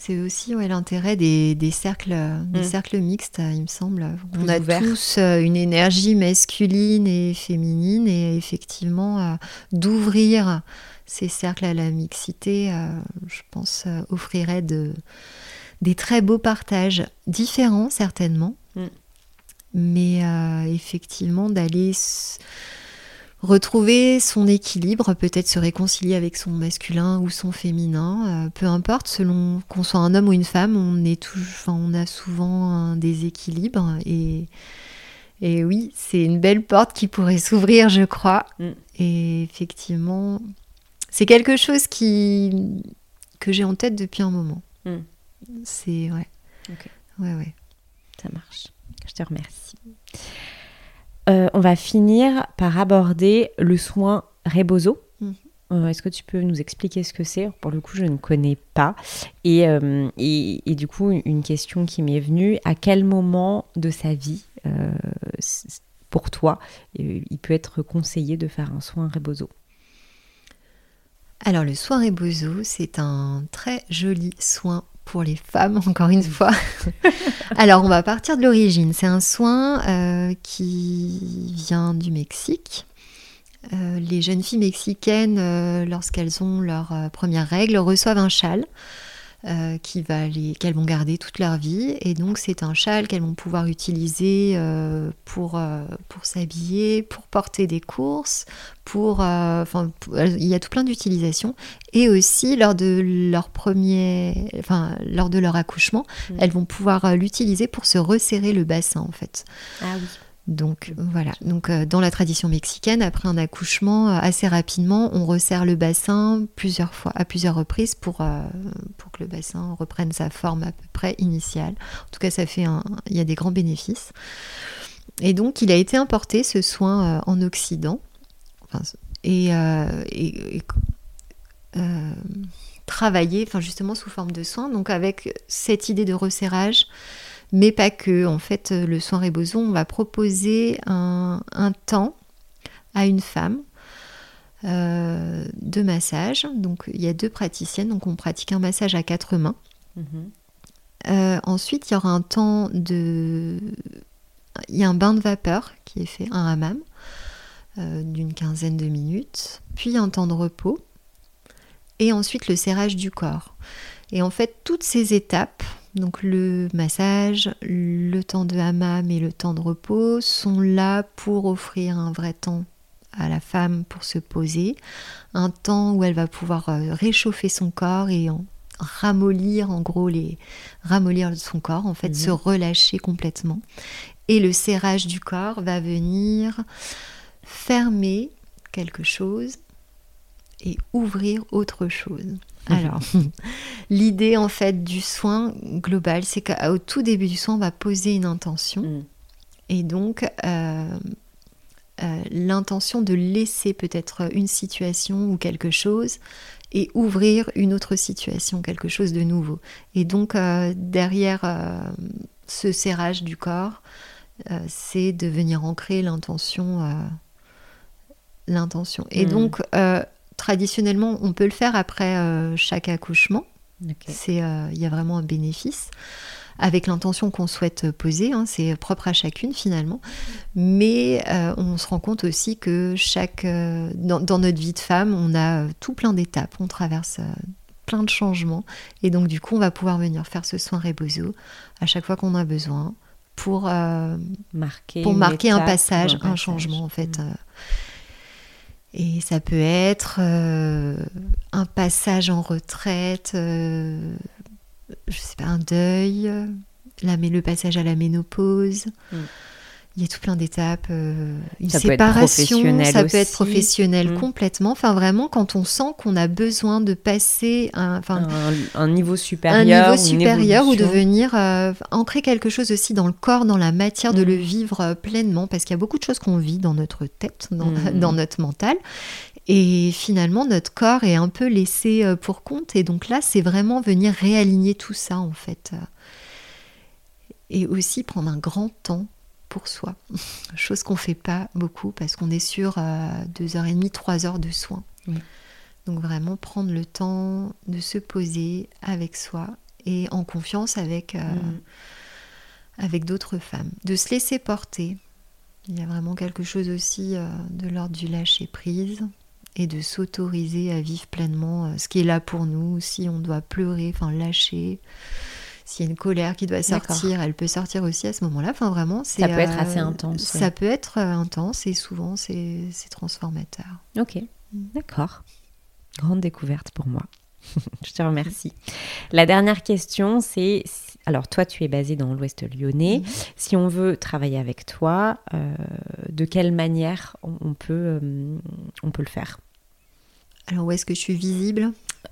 C'est aussi l'intérêt des, cercles, des mm. cercles mixtes, il me semble. on a tous euh, une énergie masculine et féminine et effectivement euh, d'ouvrir ces cercles à la mixité, euh, je pense, offrirait de, des très beaux partages, différents certainement, mm. mais effectivement d'aller retrouver son équilibre, peut-être se réconcilier avec son masculin ou son féminin, euh, peu importe, selon qu'on soit un homme ou une femme, on, est tout, on a souvent un déséquilibre et, et oui, c'est une belle porte qui pourrait s'ouvrir, je crois. Mm. Et effectivement, c'est quelque chose qui que j'ai en tête depuis un moment. Mm. C'est ouais. Ouais, ouais. Ça marche. Je te remercie. Euh, on va finir par aborder le soin Rebozo. Mhm. Euh, est-ce que tu peux nous expliquer ce que c'est? Pour le coup, je ne connais pas. Euh, et, et, du coup, une question qui m'est venue, à quel moment de sa vie, pour toi, il peut être conseillé de faire un soin Rebozo? Alors le soin Rebozo, c'est un très joli soin pour les femmes, encore une fois. Alors, on va partir de l'origine. C'est un soin euh, qui vient du Mexique. Euh, les jeunes filles mexicaines, euh, lorsqu'elles ont leur première règle, reçoivent un châle euh, qui va les, qu'elles vont garder toute leur vie. Et donc c'est un châle qu'elles vont pouvoir utiliser euh, pour, euh, pour s'habiller, pour porter des courses, pour, enfin, il y a tout plein d'utilisations. Et aussi lors de leur premier, enfin lors de leur accouchement, mmh. elles vont pouvoir l'utiliser pour se resserrer le bassin en fait. Ah oui. Donc voilà, donc euh, dans la tradition mexicaine, après un accouchement, euh, assez rapidement, on resserre le bassin plusieurs fois, à plusieurs reprises pour, euh, pour que le bassin reprenne sa forme à peu près initiale. En tout cas, ça fait un, il y a des grands bénéfices. Et donc, il a été importé ce soin en Occident et, travaillé, enfin justement sous forme de soin. Donc avec cette idée de resserrage mais pas que. En fait, le soin Rebozo, on va proposer un, temps à une femme euh, de massage. Donc, il y a deux praticiennes, donc on pratique un massage à quatre mains. Mhm. Euh, ensuite, il y aura un temps de. Il y a un bain de vapeur qui est fait, un hammam, euh, d'une quinzaine de minutes, puis un temps de repos, et ensuite le serrage du corps. Et en fait, toutes ces étapes, donc le massage, le temps de hammam et le temps de repos sont là pour offrir un vrai temps à la femme pour se poser, un temps où elle va pouvoir euh, réchauffer son corps et ramollir en gros les ramollir son corps en fait mhm. se relâcher complètement et le serrage du corps va venir fermer quelque chose et ouvrir autre chose. Alors, l'idée en fait du soin global, c'est qu'au tout début du soin, on va poser une intention. Mm. Et donc, euh, euh, l'intention de laisser peut-être une situation ou quelque chose et ouvrir une autre situation, quelque chose de nouveau. Et donc, euh, derrière ce serrage du corps, c'est de venir ancrer l'intention. l'intention. Et mm. donc, traditionnellement, on peut le faire après euh, chaque accouchement. C'est, euh, il y a vraiment un bénéfice avec l'intention qu'on souhaite poser. Hein, c'est propre à chacune finalement. Mais euh, on se rend compte aussi que chaque, dans, notre vie de femme, on a tout plein d'étapes. On traverse plein de changements. Et donc, du coup, on va pouvoir venir faire ce soin rebozo à chaque fois qu'on a besoin pour marquer, pour marquer un passage, un, changement en fait. Mm. Et ça peut être euh, un passage en retraite, euh, je sais pas, un deuil, la, le passage à la ménopause. Mm. Il y a tout plein d'étapes, euh, une ça séparation, peut ça peut être professionnel mm. complètement. Enfin, vraiment, quand on sent qu'on a besoin de passer un, enfin, un, niveau supérieur, un niveau supérieur ou de venir euh, ancrer quelque chose aussi dans le corps, dans la matière, de le mm. vivre euh, pleinement, parce qu'il y a beaucoup de choses qu'on vit dans notre tête, dans, mm. dans, notre mental. Et finalement, notre corps est un peu laissé pour compte. Et donc là, c'est vraiment venir réaligner tout ça, en fait. Et aussi prendre un grand temps pour soi. Chose qu'on fait pas beaucoup parce qu'on est sur euh, deux heures et demie, trois heures de soins. Donc vraiment prendre le temps de se poser avec soi et en confiance avec, euh, mm. avec d'autres femmes. De se laisser porter. Il y a vraiment quelque chose aussi euh, de l'ordre du lâcher prise et de s'autoriser à vivre pleinement ce qui est là pour nous. Si on doit pleurer, enfin lâcher s'il y a une colère qui doit sortir, elle peut sortir aussi à ce moment-là. Enfin, vraiment, ça peut être assez intense. Ça peut être intense et souvent c'est transformateur. Ok, d'accord. Grande découverte pour moi. Je te remercie. La dernière question, c'est alors toi, tu es basé dans l'Ouest lyonnais. Mhm. Si on veut travailler avec toi, euh, de quelle manière on, peut, euh, on peut le faire? Alors où est-ce que je suis visible?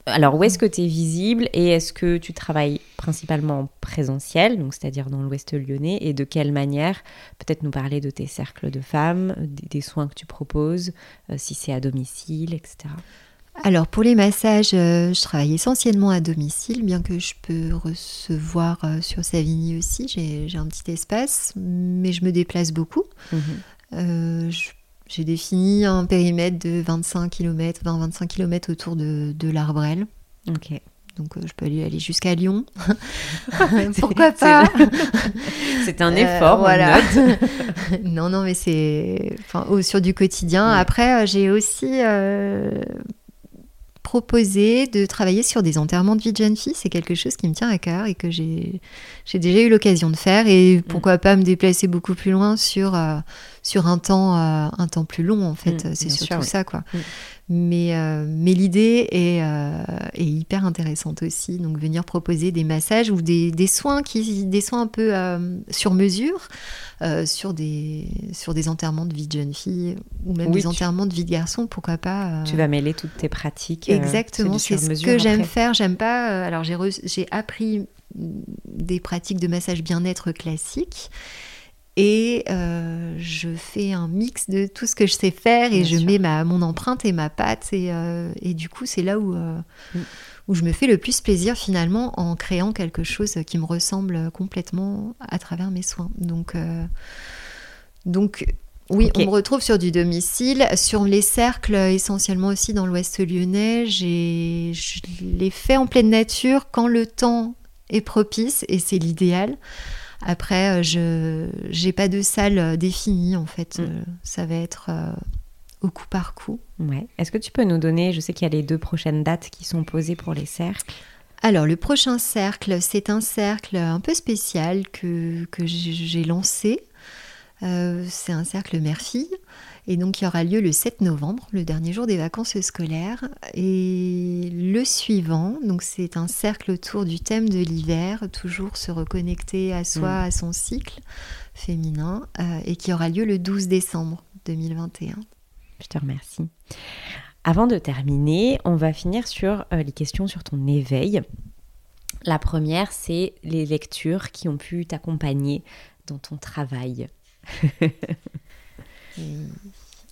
Alors, où est-ce que tu es visible et est-ce que tu travailles principalement en présentiel, donc c'est-à-dire dans l'Ouest lyonnais, et de quelle manière Peut-être nous parler de tes cercles de femmes, des, soins que tu proposes, euh, si c'est à domicile, etc. Alors pour les massages, euh, je travaille essentiellement à domicile, bien que je peux recevoir euh, sur Savigny aussi, j'ai un petit espace, mais je me déplace beaucoup. Euh, j'ai défini un périmètre de 25 km, 20-25 km autour de, de l'Arbrel. Ok. Donc je peux aller, aller jusqu'à Lyon. Pourquoi pas C'est un effort. voilà. non, non, mais c'est enfin, sur du quotidien. Après, j'ai aussi proposé de travailler sur des enterrements de vie de jeune fille. C'est quelque chose qui me tient à cœur et que j'ai déjà eu l'occasion de faire. Et mm. pourquoi pas me déplacer beaucoup plus loin sur, euh, sur un, temps, euh, un temps plus long, en fait. Mm, c'est surtout ça, quoi. Mm. Mais, euh, mais l'idée est, est, hyper intéressante aussi. Donc, venir proposer des massages ou des, des soins, qui, des soins un peu sur mesure. Euh, sur, des, sur des enterrements de vie de jeune fille ou même des enterrements de vie de garçon, pourquoi pas. Euh, tu vas mêler toutes tes pratiques. Euh, Exactement, c'est ce que j'aime faire. J'aime pas. alors j'ai appris des pratiques de massage bien-être classiques. Et je fais un mix de tout ce que je sais faire et je mets ma, mon empreinte et ma patte. Et, et du coup, c'est là où, mm où je me fais le plus plaisir finalement en créant quelque chose qui me ressemble complètement à travers mes soins. Donc, euh, donc oui, on me retrouve sur du domicile, sur les cercles essentiellement aussi dans l'Ouest lyonnais. Je l'ai fait en pleine nature quand le temps est propice et c'est l'idéal. Après, euh, je n'ai pas de salle définie en fait. Mm. Euh, ça va être au coup par coup. Ouais. Est-ce que tu peux nous donner, je sais qu'il y a les deux prochaines dates qui sont posées pour les cercles. Alors le prochain cercle, c'est un cercle un peu spécial que, que j'ai lancé. Euh, c'est un cercle mère-fille. Et donc il aura lieu le 7 novembre, le dernier jour des vacances scolaires. Et le suivant, donc c'est un cercle autour du thème de l'hiver, toujours se reconnecter à soi, mm. à son cycle féminin, euh, et qui aura lieu le 12 décembre 2021. Je te remercie. Avant de terminer, on va finir sur euh, les questions sur ton éveil. La première, c'est les lectures qui ont pu t'accompagner dans ton travail.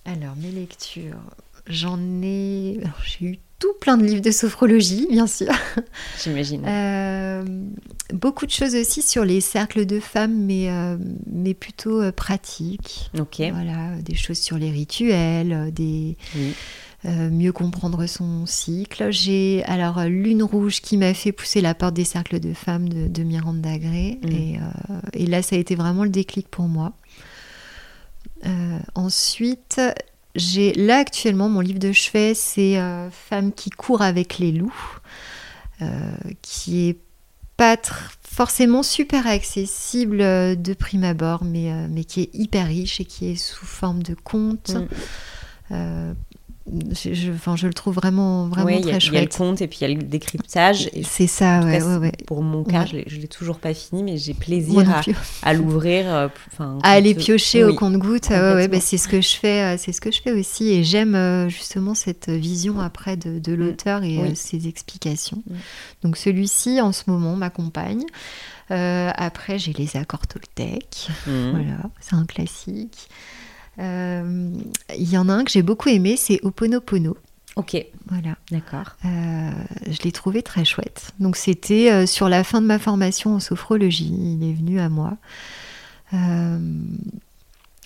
Alors, mes lectures, j'en ai. J'ai eu tout plein de livres de sophrologie, bien sûr. J'imagine. Euh, beaucoup de choses aussi sur les cercles de femmes, mais, euh, mais plutôt euh, pratiques. Ok. Voilà, des choses sur les rituels, des. mieux comprendre son cycle. J'ai alors Lune Rouge qui m'a fait pousser la porte des cercles de femmes de, de Miranda Gray. Mm. Et, et, là, ça a été vraiment le déclic pour moi. Ensuite, j'ai là actuellement mon livre de chevet, c'est euh, Femme qui court avec les loups, euh, qui est pas forcément super accessible euh, de prime abord, mais, mais qui est hyper riche et qui est sous forme de conte. Mm je, enfin, je le trouve vraiment, vraiment très chouette. Il y a le conte et puis il y a le décryptage. C'est ça, ouais, ouais, Pour mon cas, je ne l'ai toujours pas fini, mais j'ai plaisir à, l'ouvrir. Euh, à aller piocher au compte-goutte. Ouais, bah, c'est ce que je fais, euh, c'est ce que je fais aussi. Et j'aime euh, justement cette vision après de, de mm. l'auteur et ses explications. Mm. Donc celui-ci, en ce moment, m'accompagne. après, j'ai les accords Toltec. Mm. Voilà, c'est un classique. Euh, il y en a un que j'ai beaucoup aimé, c'est Oponopono. Ok. Voilà. D'accord. Euh, je l'ai trouvé très chouette. Donc c'était euh, sur la fin de ma formation en sophrologie. Il est venu à moi.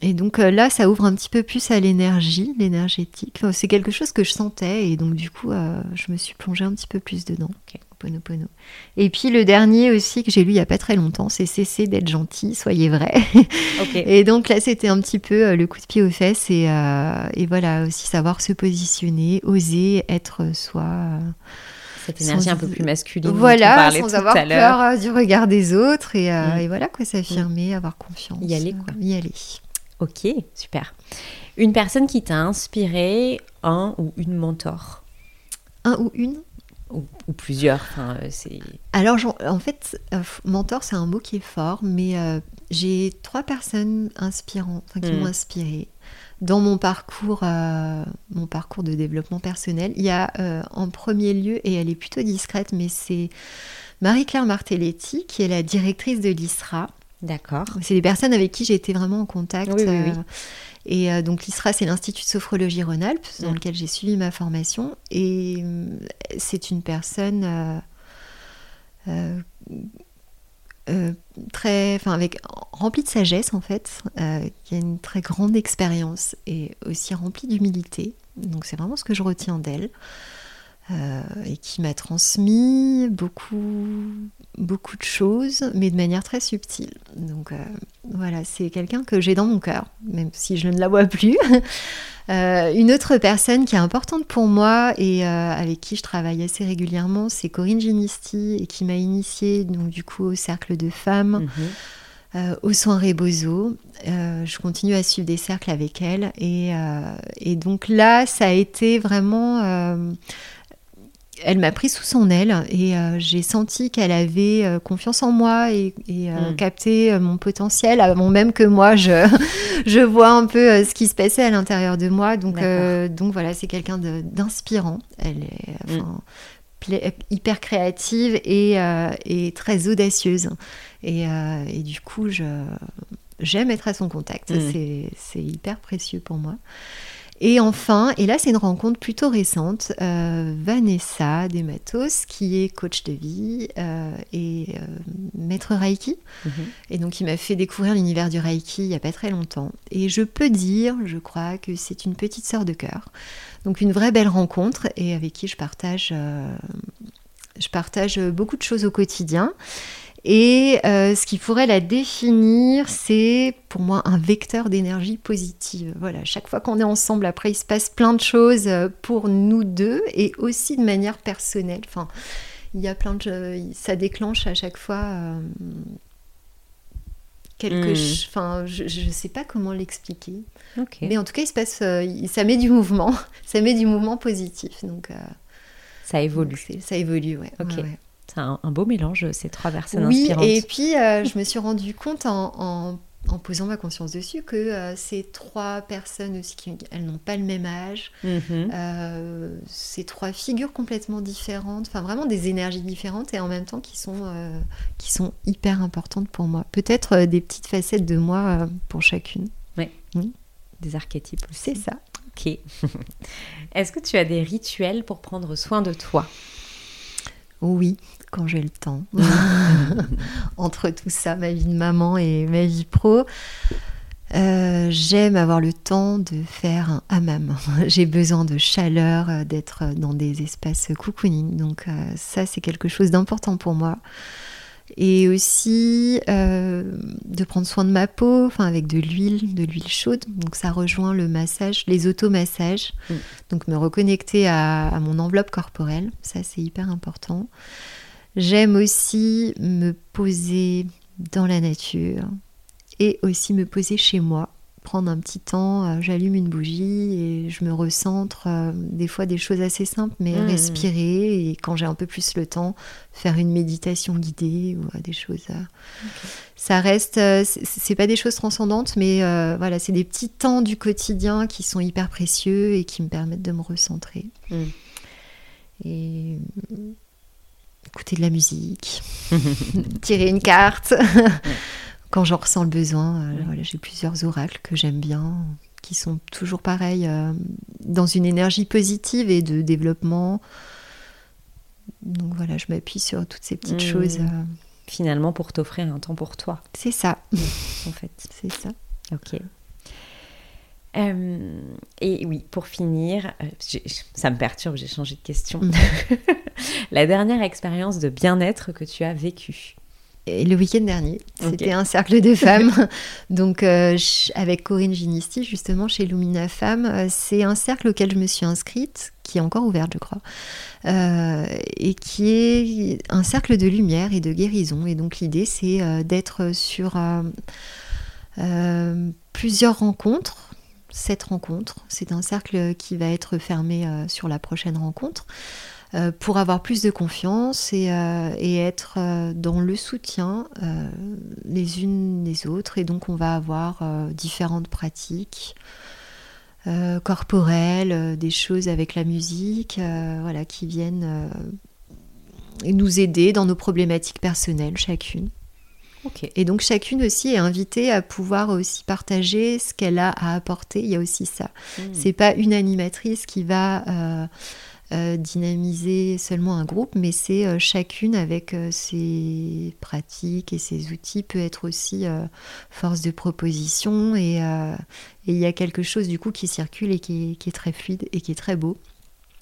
et donc là, ça ouvre un petit peu plus à l'énergie, l'énergétique. c'est quelque chose que je sentais et donc du coup, je me suis plongée un petit peu plus dedans. Ok. Et puis le dernier aussi que j'ai lu il n'y a pas très longtemps, c'est Cessez d'être gentil, soyez vrai. et donc là, c'était un petit peu euh, le coup de pied aux fesses et, euh, et voilà, aussi savoir se positionner, oser être soi. Cette énergie un peu plus masculine. Voilà, sans avoir peur euh, du regard des autres et, euh, mm. voilà quoi, s'affirmer, avoir confiance. Y aller quoi. Y aller. Ok, super. Une personne qui t'a inspiré, un ou une mentor? Un ou une? Ou, plusieurs. Enfin, c'est... Alors, en fait, mentor, c'est un mot qui est fort, mais j'ai trois personnes inspirantes, qui m'ont mm. inspiré dans mon parcours, euh, mon parcours de développement personnel. Il y a euh, en premier lieu, et elle est plutôt discrète, mais c'est Marie-Claire Martelletti, qui est la directrice de l'ISRA. D'accord. C'est des personnes avec qui j'ai été vraiment en contact. Euh, et donc l'ISRA, c'est l'Institut de sophrologie Rhône-Alpes, dans mm. lequel j'ai suivi ma formation. Et c'est une personne euh, très, enfin avec rempli de sagesse en fait, euh, qui a une très grande expérience et aussi rempli d'humilité. Donc c'est vraiment ce que je retiens d'elle euh, et qui m'a transmis beaucoup, beaucoup de choses, mais de manière très subtile. Donc voilà, c'est quelqu'un que j'ai dans mon cœur, même si je ne la vois plus. Euh, une autre personne qui est importante pour moi et euh, avec qui je travaille assez régulièrement, c'est Corinne Ginisti et qui m'a initiée donc du coup au cercle de femmes. Mhm. Euh, aux soins Rebozo. je continue à suivre des cercles avec elle. Et, et donc là, ça a été vraiment elle m'a pris sous son aile et euh, j'ai senti qu'elle avait euh, confiance en moi et, euh, hmm. capté mon potentiel avant même que moi je, je vois un peu ce qui se passait à l'intérieur de moi. Donc, donc voilà, c'est quelqu'un d'inspirant. Elle est hmm. hyper créative et, et, très audacieuse. Et, et du coup, j'aime être à son contact. Hmm. C'est hyper précieux pour moi. Et enfin, et là c'est une rencontre plutôt récente, euh, Vanessa Dematos, qui est coach de vie euh, et euh, maître Reiki. Mhm. Et donc il m'a fait découvrir l'univers du Reiki il n'y a pas très longtemps. Et je peux dire, je crois, que c'est une petite sœur de cœur. Donc une vraie belle rencontre et avec qui je partage, je partage beaucoup de choses au quotidien. Et euh, ce qui pourrait la définir, c'est pour moi un vecteur d'énergie positive. Voilà, chaque fois qu'on est ensemble, après, il se passe plein de choses euh, pour nous deux et aussi de manière personnelle. Enfin, il y a plein de, ça déclenche à chaque fois euh, quelque, hmm. enfin, je ne sais pas comment l'expliquer. Mais en tout cas, il se passe, ça met du mouvement, ça met du mouvement positif. Donc, ça évolue. ça évolue, ouais. Ok. C'est un, beau mélange, ces trois personnes oui, inspirantes. et puis euh, je me suis rendu compte en, en, posant ma conscience dessus que euh, ces trois personnes aussi, qui, elles n'ont pas le même âge, mhm. euh, ces trois figures complètement différentes, enfin vraiment des énergies différentes et en même temps qui sont, qui sont hyper importantes pour moi. Peut-être des petites facettes de moi pour chacune. Oui, des archétypes C'est ça. Ok. Est-ce que tu as des rituels pour prendre soin de toi? Oui, quand j'ai le temps. Entre tout ça, ma vie de maman et ma vie pro, euh, j'aime avoir le temps de faire un hammam. J'ai besoin de chaleur, euh, d'être dans des espaces cocooning. Donc euh, ça, c'est quelque chose d'important pour moi et aussi euh, de prendre soin de ma peau, enfin avec de l'huile, de l'huile chaude. Donc ça rejoint le massage, les automassages. Mm. Donc me reconnecter à, mon enveloppe corporelle, ça c'est hyper important. J'aime aussi me poser dans la nature et aussi me poser chez moi prendre un petit temps, euh, j'allume une bougie et je me recentre. Euh, des fois des choses assez simples, mais mmh. respirer et quand j'ai un peu plus le temps, faire une méditation guidée ou euh, des choses. Ça reste, c'est pas des choses transcendantes, mais voilà, c'est des petits temps du quotidien qui sont hyper précieux et qui me permettent de me recentrer. Mmh. Et écouter de la musique, tirer une carte quand j'en ressens le besoin. Euh, voilà, j'ai plusieurs oracles que j'aime bien, qui sont toujours pareils, euh, dans une énergie positive et de développement. Donc voilà, je m'appuie sur toutes ces petites mmh. choses. Euh. Finalement, pour t'offrir un temps pour toi. C'est ça. en fait. C'est ça. Ok. et oui, pour finir, ça me perturbe, j'ai changé de question. Mmh. La dernière expérience de bien-être que tu as vécue le week-end dernier. C'était un cercle de femmes. Donc, euh, avec Corinne Ginisti, justement, chez Lumina Femmes, euh, c'est un cercle auquel je me suis inscrite, qui est encore ouvert, je crois, euh, et qui est un cercle de lumière et de guérison. Et donc, l'idée, c'est d'être sur plusieurs rencontres. Cette rencontre, c'est un cercle qui va être fermé sur la prochaine rencontre. Euh, pour avoir plus de confiance et, euh, être euh, dans le soutien les unes les autres. Et donc on va avoir différentes pratiques. corporelles, des choses avec la musique, voilà, qui viennent nous aider dans nos problématiques personnelles, chacune. Et donc chacune aussi est invitée à pouvoir aussi partager ce qu'elle a à apporter. Il y a aussi ça. Hmm. C'est pas une animatrice qui va dynamiser seulement un groupe, mais c'est euh, chacune avec euh, ses pratiques et ses outils peut être aussi force de proposition et il y a quelque chose du coup qui circule et qui est, très fluide et qui est très beau.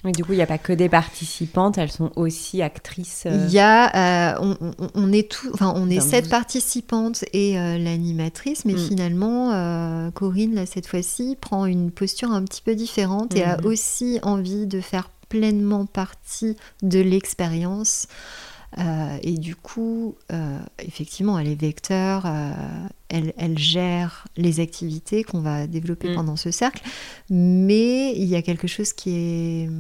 Mais du coup, il n'y a pas que des participantes, elles sont aussi actrices. Il y a, on, est tout, enfin, on est sept participantes et l'animatrice, mais mm. finalement, Corinne là cette fois-ci prend une posture un petit peu différente et a mm. aussi envie de faire pleinement partie de l'expérience. Euh, et du coup, euh, effectivement, elle est vecteur, euh, elle, gère les activités qu'on va développer mm. pendant ce cercle, mais il y a quelque chose qui est,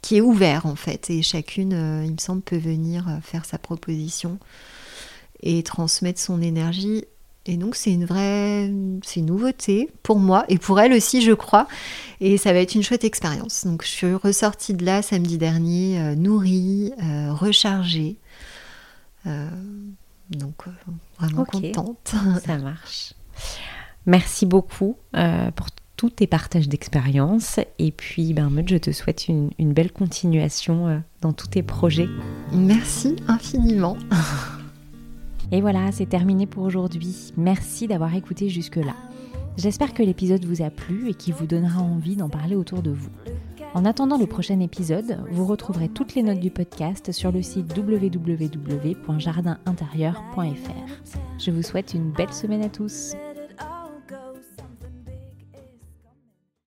qui est ouvert en fait, et chacune, il me semble, peut venir faire sa proposition et transmettre son énergie et donc c'est une vraie, c'est une nouveauté pour moi et pour elle aussi, je crois. Et ça va être une chouette expérience. Donc je suis ressortie de là samedi dernier, euh, nourrie, euh, rechargée. Euh, donc vraiment contente. Ça marche. Merci beaucoup pour tous tes partages d'expérience. Et puis, ben, je te souhaite une, une belle continuation dans tous tes projets. Merci infiniment. Et voilà, c'est terminé pour aujourd'hui. Merci d'avoir écouté jusque-là. J'espère que l'épisode vous a plu et qu'il vous donnera envie d'en parler autour de vous. En attendant le prochain épisode, vous retrouverez toutes les notes du podcast sur le site www.jardinintérieur.fr. Je vous souhaite une belle semaine à tous.